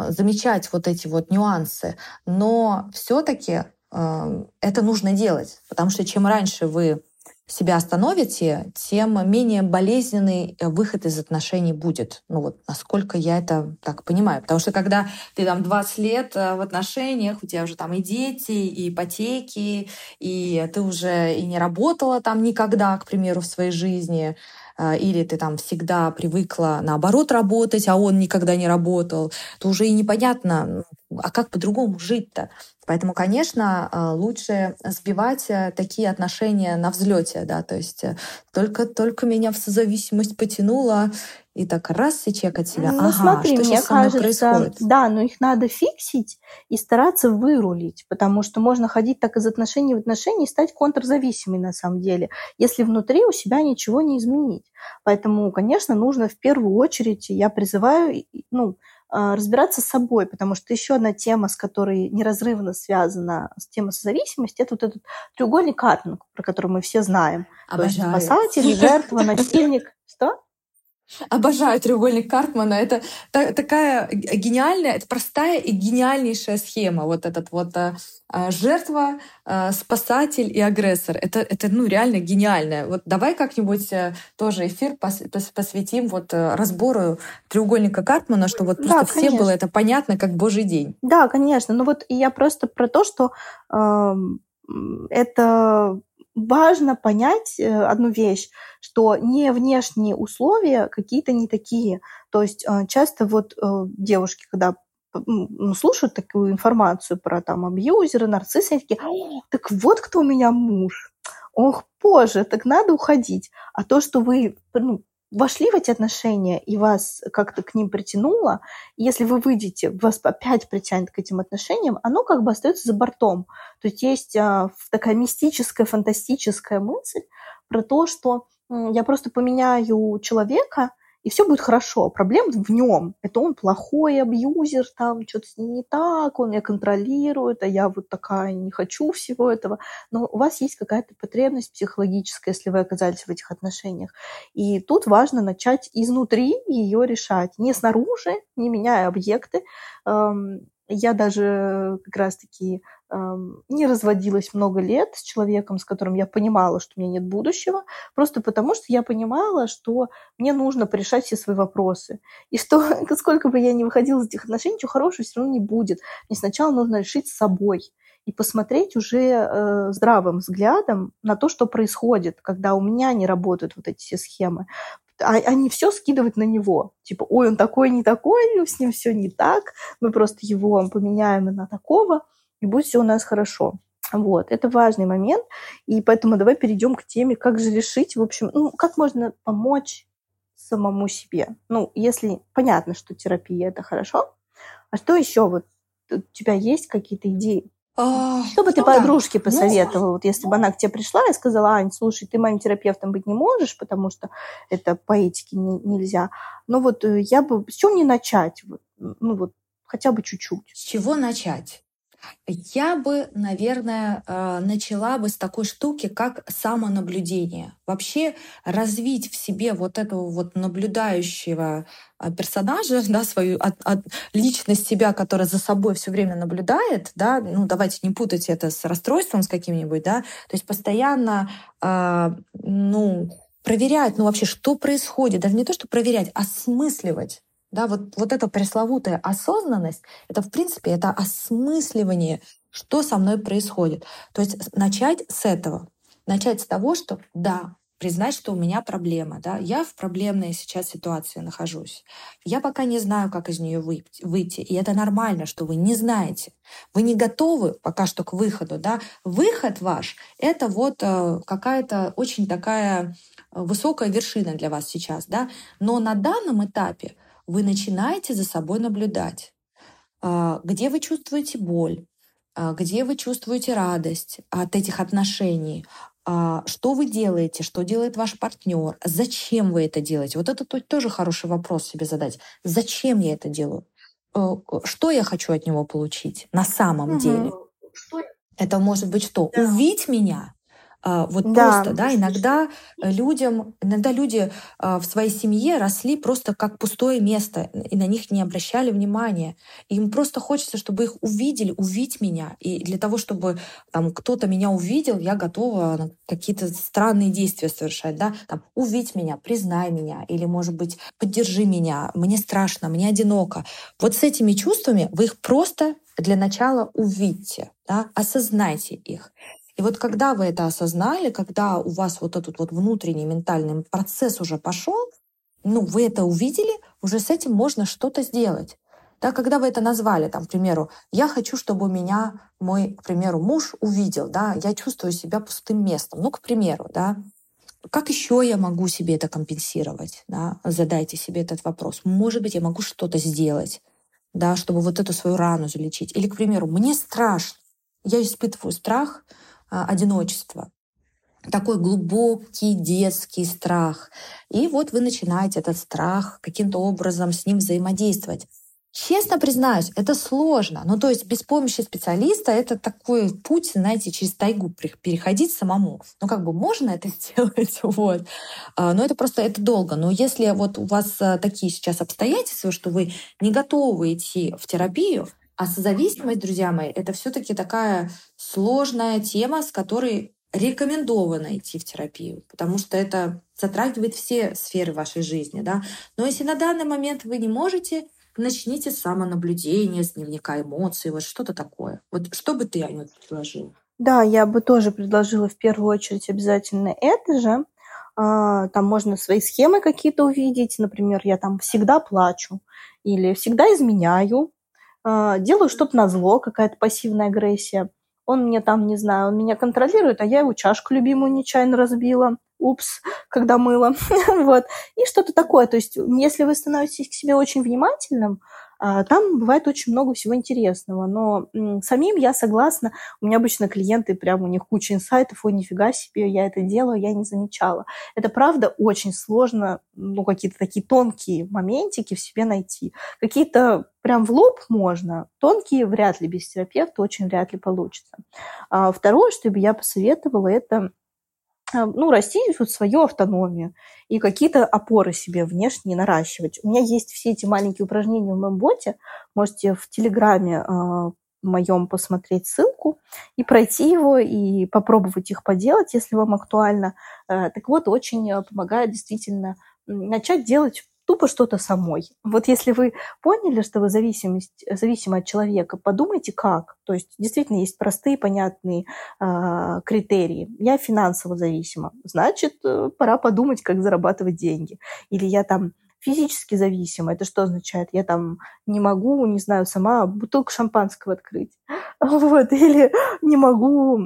S1: замечать вот эти вот нюансы, но все-таки э, это нужно делать, потому что чем раньше вы себя остановите, тем менее болезненный э, выход из отношений будет. Ну вот, насколько я это так понимаю. Потому что когда ты там 20 лет э, в отношениях, у тебя уже там и дети, и ипотеки, и ты уже и не работала там никогда, к примеру, в своей жизни, или ты там всегда привыкла наоборот работать, а он никогда не работал, то уже и непонятно, ну, а как по-другому жить-то? Поэтому, конечно, э, лучше сбивать э, такие отношения на взлете, да, то есть э, только, только меня в созависимость потянуло, и так раз и чекать себя.
S2: Ну,
S1: ага,
S2: смотри,
S1: что
S2: мне
S1: сейчас со мной
S2: кажется,
S1: происходит?
S2: да, но их надо фиксить и стараться вырулить, потому что можно ходить так из отношений в отношения и стать контрзависимой на самом деле, если внутри у себя ничего не изменить. Поэтому, конечно, нужно в первую очередь, я призываю, ну, а, разбираться с собой, потому что еще одна тема, с которой неразрывно связана с темой созависимости, это вот этот треугольник Карпмана, про который мы все знаем. То есть
S1: Обожаю.
S2: спасатель, жертва, насильник.
S1: Обожаю треугольник Карпмана. Это та- такая гениальная, это простая и гениальнейшая схема. Вот этот вот а, а, жертва, а, спасатель и агрессор. Это, это ну реально гениальное. Вот давай как-нибудь э, тоже эфир пос- пос- посвятим вот э, разбору треугольника Карпмана, чтобы вот
S2: Да,
S1: просто всем было это понятно, как божий день.
S2: Да, конечно. Ну вот я просто про то, что м, это важно понять э, одну вещь, что не внешние условия какие-то не такие. То есть э, часто вот э, девушки, когда ну, слушают такую информацию про там абьюзеры, нарциссы, они такие, «О, так вот кто у меня муж. Ох, боже, так надо уходить. А то, что вы ну, вошли в эти отношения и вас как-то к ним притянуло, если вы выйдете, вас опять притянет к этим отношениям, оно как бы остается за бортом. То есть есть а, такая мистическая, фантастическая мысль про то, что я просто поменяю человека, и все будет хорошо. Проблема в нем. Это он плохой абьюзер, там что-то с ним не так, он меня контролирует, а я вот такая не хочу всего этого. Но у вас есть какая-то потребность психологическая, если вы оказались в этих отношениях. И тут важно начать изнутри ее решать. Не снаружи, не меняя объекты. Я даже как раз-таки не разводилась много лет с человеком, с которым я понимала, что у меня нет будущего, просто потому что я понимала, что мне нужно порешать все свои вопросы. И что сколько бы я ни выходила из этих отношений, ничего хорошего все равно не будет. Мне сначала нужно решить с собой и посмотреть уже э, здравым взглядом на то, что происходит, когда у меня не работают вот эти все схемы. А, а не все скидывать на него. Типа, ой, он такой, не такой, с ним все не так, мы просто его поменяем на такого, и будет все у нас хорошо. Вот, это важный момент, и поэтому давай перейдем к теме, как же решить, в общем, ну, как можно помочь самому себе. Ну, если понятно, что терапия это хорошо, а что еще вот у тебя есть какие-то идеи?
S1: А,
S2: Что бы ты
S1: ну да.
S2: подружке посоветовала, вот если бы она к тебе пришла и сказала, Ань, слушай, ты моим терапевтом быть не можешь, потому что это по этике не- нельзя. Но вот э, я бы... С чего мне начать? Вот, ну вот хотя бы чуть-чуть.
S1: С чего начать? Я бы, наверное, э, начала бы с такой штуки, как самонаблюдение. Вообще развить в себе вот этого вот наблюдающего э, персонажа, да, свою от, от, личность себя, которая за собой все время наблюдает, да, ну давайте не путать это с расстройством с каким-нибудь, да, то есть постоянно, э, ну проверять, ну вообще, что происходит, даже не то, что проверять, а осмысливать да, вот, вот эта пресловутая осознанность, это, в принципе, это осмысливание, что со мной происходит. То есть начать с этого. Начать с того, что да, признать, что у меня проблема, да, я в проблемной сейчас ситуации нахожусь. Я пока не знаю, как из нее выйти, и это нормально, что вы не знаете. Вы не готовы пока что к выходу, да. Выход ваш — это вот э, какая-то очень такая э, высокая вершина для вас сейчас, да. Но на данном этапе вы начинаете за собой наблюдать, а, где вы чувствуете боль, а, где вы чувствуете радость от этих отношений, а, что вы делаете, что делает ваш партнер, зачем вы это делаете. Вот это тоже хороший вопрос себе задать. Зачем я это делаю? Э, что я хочу от него получить на самом угу. деле? Это может быть что? Да. Увидеть меня, вот да. просто, да, иногда людям, иногда люди а, в своей семье росли просто как пустое место, и на них не обращали внимания. И им просто хочется, чтобы их увидели, увидеть меня. И для того, чтобы там кто-то меня увидел, я готова какие-то странные действия совершать, да, там, увидеть меня, признай меня, или, может быть, поддержи меня, мне страшно, мне одиноко. Вот с этими чувствами вы их просто для начала увидьте, да, осознайте их. И вот когда вы это осознали, когда у вас вот этот вот внутренний ментальный процесс уже пошел, ну, вы это увидели, уже с этим можно что-то сделать. Да, когда вы это назвали, там, к примеру, я хочу, чтобы меня мой, к примеру, муж увидел, да, я чувствую себя пустым местом. Ну, к примеру, да, как еще я могу себе это компенсировать? Да? Задайте себе этот вопрос. Может быть, я могу что-то сделать, да, чтобы вот эту свою рану залечить. Или, к примеру, мне страшно, я испытываю страх, одиночества. Такой глубокий детский страх. И вот вы начинаете этот страх каким-то образом с ним взаимодействовать. Честно признаюсь, это сложно. Ну, то есть без помощи специалиста это такой путь, знаете, через тайгу переходить самому. Ну, как бы можно это сделать, вот. А, но это просто, это долго. Но если вот у вас а, такие сейчас обстоятельства, что вы не готовы идти в терапию, а созависимость, друзья мои, это все-таки такая сложная тема, с которой рекомендовано идти в терапию, потому что это затрагивает все сферы вашей жизни. Да? Но если на данный момент вы не можете, начните с самонаблюдения, с дневника эмоций, вот что-то такое. Вот что бы ты, Аня, предложила?
S2: Да, я бы тоже предложила в первую очередь обязательно это же. А, там можно свои схемы какие-то увидеть. Например, я там всегда плачу или всегда изменяю, делаю что-то на зло, какая-то пассивная агрессия. Он мне там, не знаю, он меня контролирует, а я его чашку любимую нечаянно разбила. Упс, когда мыла. вот. И что-то такое. То есть, если вы становитесь к себе очень внимательным, а, там бывает очень много всего интересного, но самим я согласна. У меня обычно клиенты, прям у них куча инсайтов, ой, нифига себе, я это делаю, я не замечала. Это правда очень сложно, ну, какие-то такие тонкие моментики в себе найти. Какие-то прям в лоб можно, тонкие вряд ли без терапевта очень вряд ли получится. А второе, что бы я посоветовала, это ну, растить вот свою автономию и какие-то опоры себе внешние наращивать. У меня есть все эти маленькие упражнения в моем боте. Можете в Телеграме э, моем посмотреть ссылку и пройти его, и попробовать их поделать, если вам актуально. Э, так вот, очень помогает действительно начать делать тупо что-то самой. Вот если вы поняли, что вы зависимость, зависимы от человека, подумайте как. То есть действительно есть простые, понятные э, критерии. Я финансово зависима, значит, э, пора подумать, как зарабатывать деньги. Или я там физически зависима. Это что означает? Я там не могу, не знаю, сама бутылку шампанского открыть. Вот. Или не могу...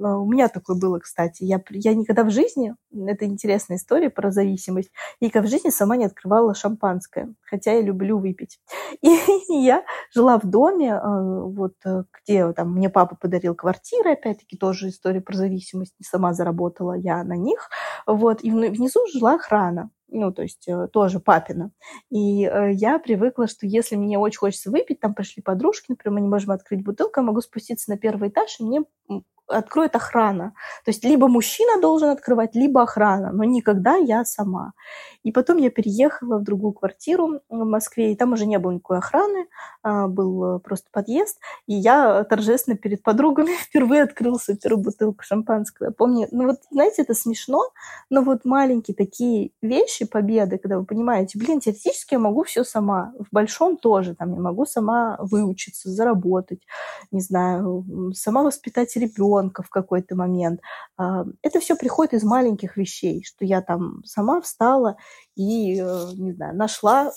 S2: А, у меня такое было, кстати. Я, я никогда в жизни, это интересная история про зависимость, я никогда в жизни сама не открывала шампанское, хотя я люблю выпить. И я жила в доме, а, вот, э, где там мне папа подарил квартиры, опять-таки тоже история про зависимость, сама заработала я на них. Вот. И внизу жила охрана. Ну, то есть э, тоже папина. И э, я привыкла, что если мне очень хочется выпить, там пришли подружки, например, мы не можем открыть бутылку, я могу спуститься на первый этаж, и мне откроет охрана. То есть либо мужчина должен открывать, либо охрана, но никогда я сама. И потом я переехала в другую квартиру в Москве, и там уже не было никакой охраны, а, был просто подъезд, и я торжественно перед подругами впервые открыла свою первую бутылку шампанского. Я помню, ну вот, знаете, это смешно, но вот маленькие такие вещи, победы, когда вы понимаете, блин, теоретически я могу все сама, в большом тоже, там я могу сама выучиться, заработать, не знаю, сама воспитать ребенка, ребенка в какой-то момент. А, это все приходит из маленьких вещей, что я там сама встала и, э, не знаю, нашла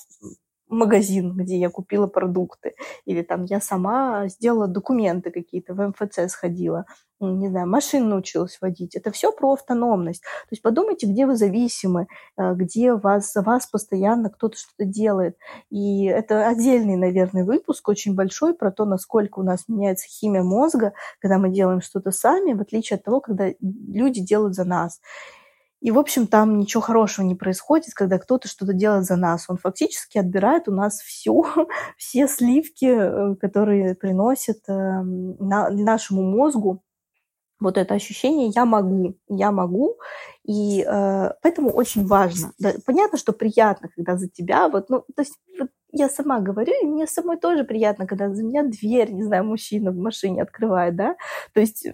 S2: магазин, где я купила продукты, или там я сама сделала документы какие-то, в МФЦ сходила, не знаю, машину научилась водить. Это все про автономность. То есть подумайте, где вы зависимы, э, где вас, за вас постоянно кто-то что-то делает. И это отдельный, наверное, выпуск, очень большой, про то, насколько у нас меняется химия мозга, когда мы делаем что-то сами, в отличие от того, когда люди делают за нас. И, в общем, там ничего хорошего не происходит, когда кто-то что-то делает за нас. Он фактически отбирает у нас всю, все сливки, э, которые приносят эм, нашему мозгу вот это ощущение «я могу», «я могу». И э, поэтому очень важно. Да, понятно, что приятно, когда за тебя, вот, ну, то есть вот я сама говорю, и мне самой тоже приятно, когда за меня дверь, не знаю, мужчина в машине открывает, да, то есть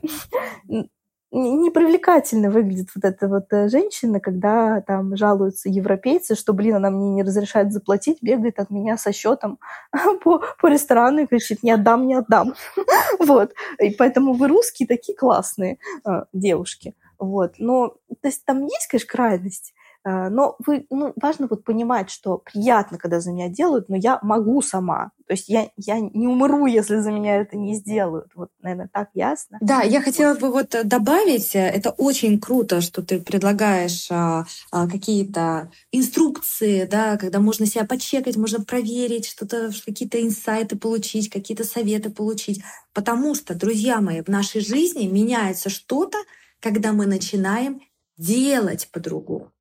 S2: непривлекательно выглядит вот эта вот э, женщина, когда там жалуются европейцы, что, блин, она мне не разрешает заплатить, бегает от меня со счетом по, по ресторану и кричит, не отдам, не отдам. вот. И поэтому вы русские такие классные э, девушки. Вот. Но, то есть там есть, конечно, крайность, но вы, ну, важно вот понимать, что приятно, когда за меня делают, но я могу сама. То есть я, я не умру, если за меня это не сделают. Вот, наверное, так ясно.
S1: Да, я хотела бы вот добавить, это очень круто, что ты предлагаешь а, а, какие-то инструкции, да, когда можно себя почекать, можно проверить, что-то, какие-то инсайты получить, какие-то советы получить. Потому что, друзья мои, в нашей жизни меняется что-то, когда мы начинаем делать по-другому.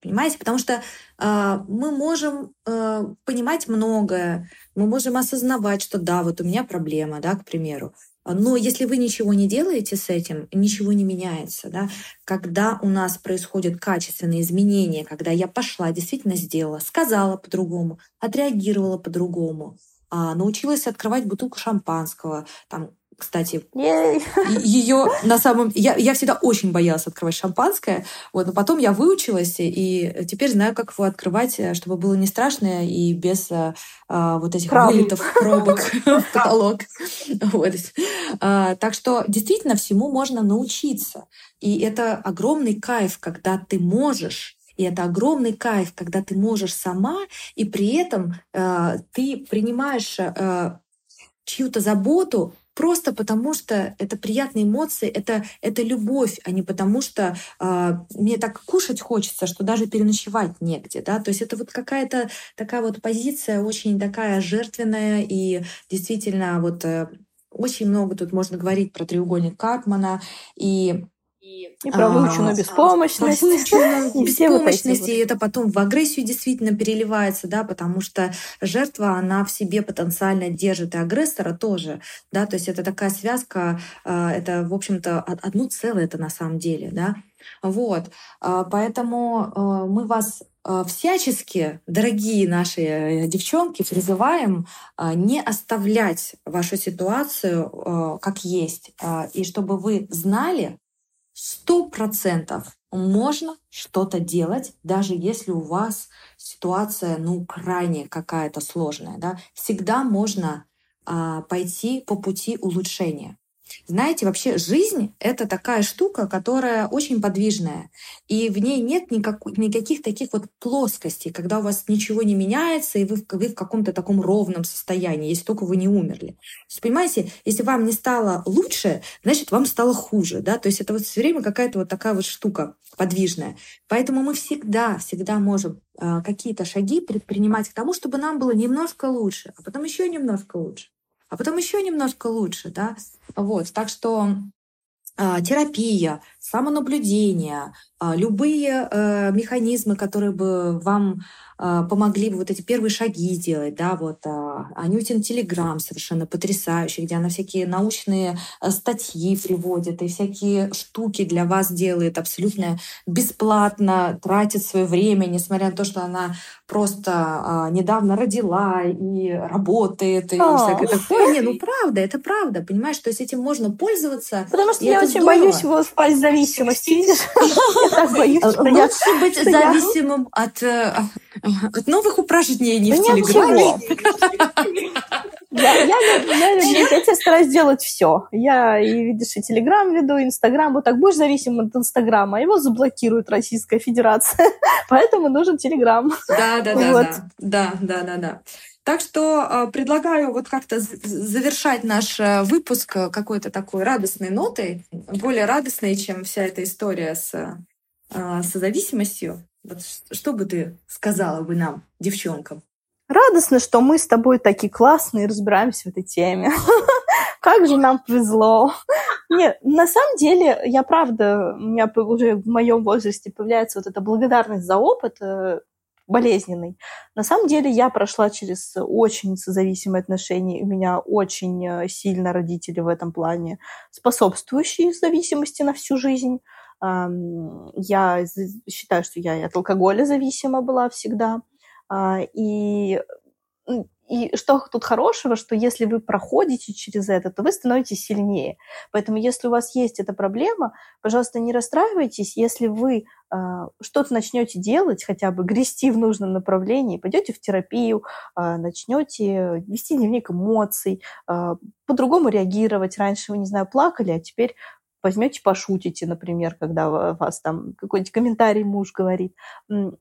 S1: Понимаете? Потому что э, мы можем э, понимать многое, мы можем осознавать, что да, вот у меня проблема, да, к примеру. Но если вы ничего не делаете с этим, ничего не меняется. Да? Когда у нас происходят качественные изменения, когда я пошла, действительно сделала, сказала по-другому, отреагировала по-другому, а, научилась открывать бутылку шампанского, там, кстати. Ее на самом... Я, я всегда очень боялась открывать шампанское, вот, но потом я выучилась, и теперь знаю, как его открывать, э, чтобы было не страшно и без а, вот этих Правда. вылетов пробок в потолок. Вот. А, так что действительно всему можно научиться. И это огромный кайф, когда ты можешь и это огромный кайф, когда ты можешь сама, и при этом э, ты принимаешь э, чью-то заботу просто потому, что это приятные эмоции, это, это любовь, а не потому, что э, мне так кушать хочется, что даже переночевать негде. Да? То есть это вот какая-то такая вот позиция очень такая жертвенная и действительно вот э, очень много тут можно говорить про треугольник Карпмана и
S2: и про выученную беспомощность.
S1: Про беспомощность, и это потом в агрессию действительно переливается, да, потому что жертва, она в себе потенциально держит и агрессора тоже, да, то есть это такая связка, а, это, в общем-то, одно целое это на самом деле, да. Вот, а, поэтому а, мы вас всячески, дорогие наши э, девчонки, призываем не оставлять вашу ситуацию как есть, и чтобы вы знали, сто процентов можно что-то делать, даже если у вас ситуация, ну, крайне какая-то сложная, да, всегда можно а, пойти по пути улучшения. Знаете, вообще жизнь — это такая штука, которая очень подвижная, и в ней нет никак, никаких таких вот плоскостей, когда у вас ничего не меняется, и вы, вы в каком-то таком ровном состоянии, если только вы не умерли. То есть, понимаете, если вам не стало лучше, значит, вам стало хуже, да, то есть это вот все время какая-то вот такая вот штука подвижная. Поэтому мы всегда, всегда можем э, какие-то шаги предпринимать к тому, чтобы нам было немножко лучше, а потом еще немножко лучше а потом еще немножко лучше, да. Вот, так что а, терапия, самонаблюдение, а, любые э, механизмы, которые бы вам а, помогли бы вот эти первые шаги делать, да, вот а, Анютин Телеграм совершенно потрясающий, где она всякие научные э, статьи приводит и всякие штуки для вас делает абсолютно бесплатно, тратит свое время, несмотря на то, что она просто недавно родила и работает, и всякое такое. Не, ну правда, это правда, понимаешь, то есть этим можно пользоваться.
S2: Потому что я очень боюсь впасть в зависимость, видишь? Боюсь,
S1: Лучше быть зависимым от э, от новых упражнений в Телеграме.
S2: Я, я, я, я, я тебе стараюсь делать все. Я, и видишь, и Телеграм веду, и Инстаграм. Вот так будешь зависим от Инстаграма, а его заблокирует Российская Федерация. Поэтому нужен Телеграм.
S1: Да, да, да, да, да, да, да. Так что э, предлагаю вот как-то завершать наш э, выпуск какой-то такой радостной нотой, более радостной, чем вся эта история с э, созависимостью. Вот что бы ты сказала бы нам, девчонкам?
S2: Радостно, что мы с тобой такие классные разбираемся в этой теме. Как же нам повезло. Нет, на самом деле, я правда, у меня уже в моем возрасте появляется вот эта благодарность за опыт э, болезненный. На самом деле я прошла через очень созависимые отношения, у меня очень э, сильно родители в этом плане способствующие зависимости на всю жизнь. Я считаю, что я от алкоголя зависима была всегда. А, и и что тут хорошего, что если вы проходите через это, то вы становитесь сильнее. Поэтому если у вас есть эта проблема, пожалуйста, не расстраивайтесь, если вы э, что-то начнете делать, хотя бы грести в нужном направлении, пойдете в терапию, э, начнете вести дневник эмоций, э, по-другому реагировать. Раньше вы, не знаю, плакали, а теперь возьмете, пошутите, например, когда вас там какой-нибудь комментарий муж говорит.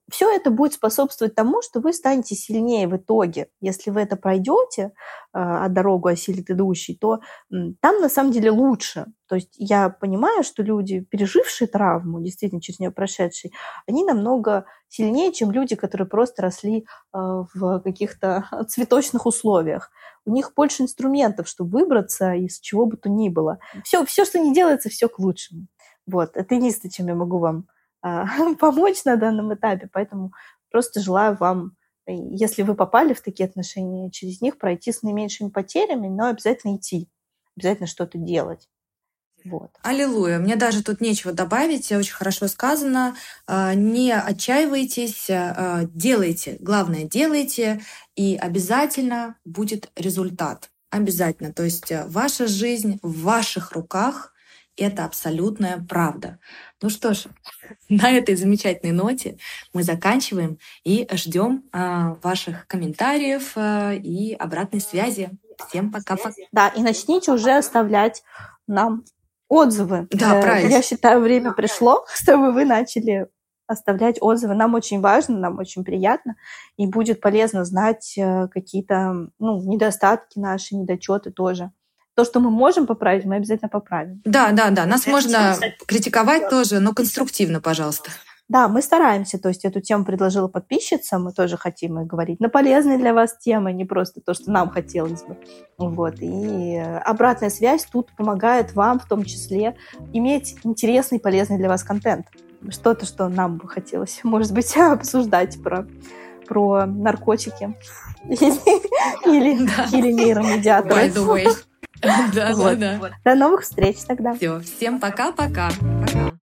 S2: Все это будет способствовать тому, что вы станете сильнее в итоге. Если вы это пройдете, а дорогу осилит идущий, то там на самом деле лучше. То есть я понимаю, что люди, пережившие травму, действительно через нее прошедшие, они намного сильнее, чем люди, которые просто росли а, в каких-то цветочных условиях у них больше инструментов, чтобы выбраться из чего бы то ни было. Все, все что не делается, все к лучшему. Вот, это единственное, чем я могу вам а, помочь на данном этапе, поэтому просто желаю вам, если вы попали в такие отношения, через них пройти с наименьшими потерями, но обязательно идти, обязательно что-то делать.
S1: Вот. Аллилуйя. Мне даже тут нечего добавить. Очень хорошо сказано. А, не отчаивайтесь, а, делайте. Главное, делайте, и обязательно будет результат. Обязательно. То есть э, ваша жизнь в ваших руках — это абсолютная правда. Ну что ж, на этой замечательной ноте мы заканчиваем и ждем э, ваших комментариев э, и обратной связи. Всем пока-пока.
S2: Да, и начните уже оставлять нам отзывы.
S1: Да, э, правильно.
S2: Я считаю, время пришло, чтобы вы начали оставлять отзывы. Нам очень важно, нам очень приятно, и будет полезно знать э, какие-то ну, недостатки наши, недочеты тоже. То, что мы можем поправить, мы обязательно поправим.
S1: Да, да, да. Нас можно критиковать тоже, но конструктивно, пожалуйста.
S2: Да, мы стараемся, то есть эту тему предложила подписчица, мы тоже хотим и говорить на полезные для вас темы, не просто то, что нам хотелось бы. Вот. И обратная связь тут помогает вам в том числе иметь интересный, полезный для вас контент. Что-то, что нам бы хотелось, может быть, обсуждать про, про наркотики или, нейромедиаторы. Да, да, да. До новых встреч тогда.
S1: Все, всем пока-пока. Пока.